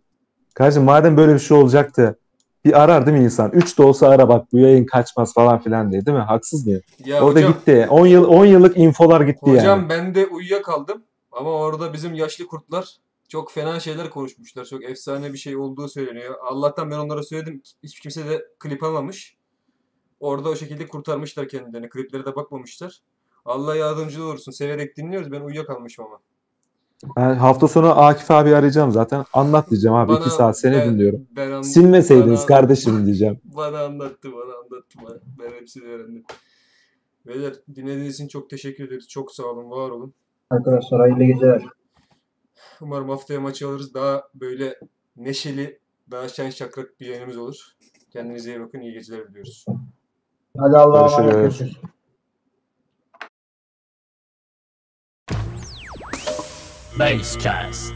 Kardeşim madem böyle bir şey olacaktı bir arar değil mi insan? 3 de olsa ara bak bu yayın kaçmaz falan filan diye değil mi? Haksız mıyım? Ya Orada hocam, gitti. 10 yıl 10 yıllık infolar gitti hocam yani. ben de uyuyakaldım. Ama orada bizim yaşlı kurtlar çok fena şeyler konuşmuşlar. Çok efsane bir şey olduğu söyleniyor. Allah'tan ben onlara söyledim. Hiç kimse de klip almamış. Orada o şekilde kurtarmışlar kendilerini. Kliplere de bakmamışlar. Allah yardımcı olursun. Severek dinliyoruz. Ben uyuyakalmışım ama. Ben hafta sonu Akif abi arayacağım zaten. Anlat diyeceğim abi. 2 saat seni ben- dinliyorum. Ben an- Silmeseydiniz bana- kardeşim diyeceğim. Bana anlattı, bana anlattı. Bana. Ben hepsini öğrendim. Beyler dinlediğiniz için çok teşekkür ederiz. Çok sağ olun, var olun. Arkadaşlar hayırlı geceler. Umarım haftaya maçı alırız. Daha böyle neşeli, daha şen şakrak bir yayınımız olur. Kendinize iyi bakın. iyi geceler diliyoruz. Hadi Allah'a emanet görüşürüz. Basecast.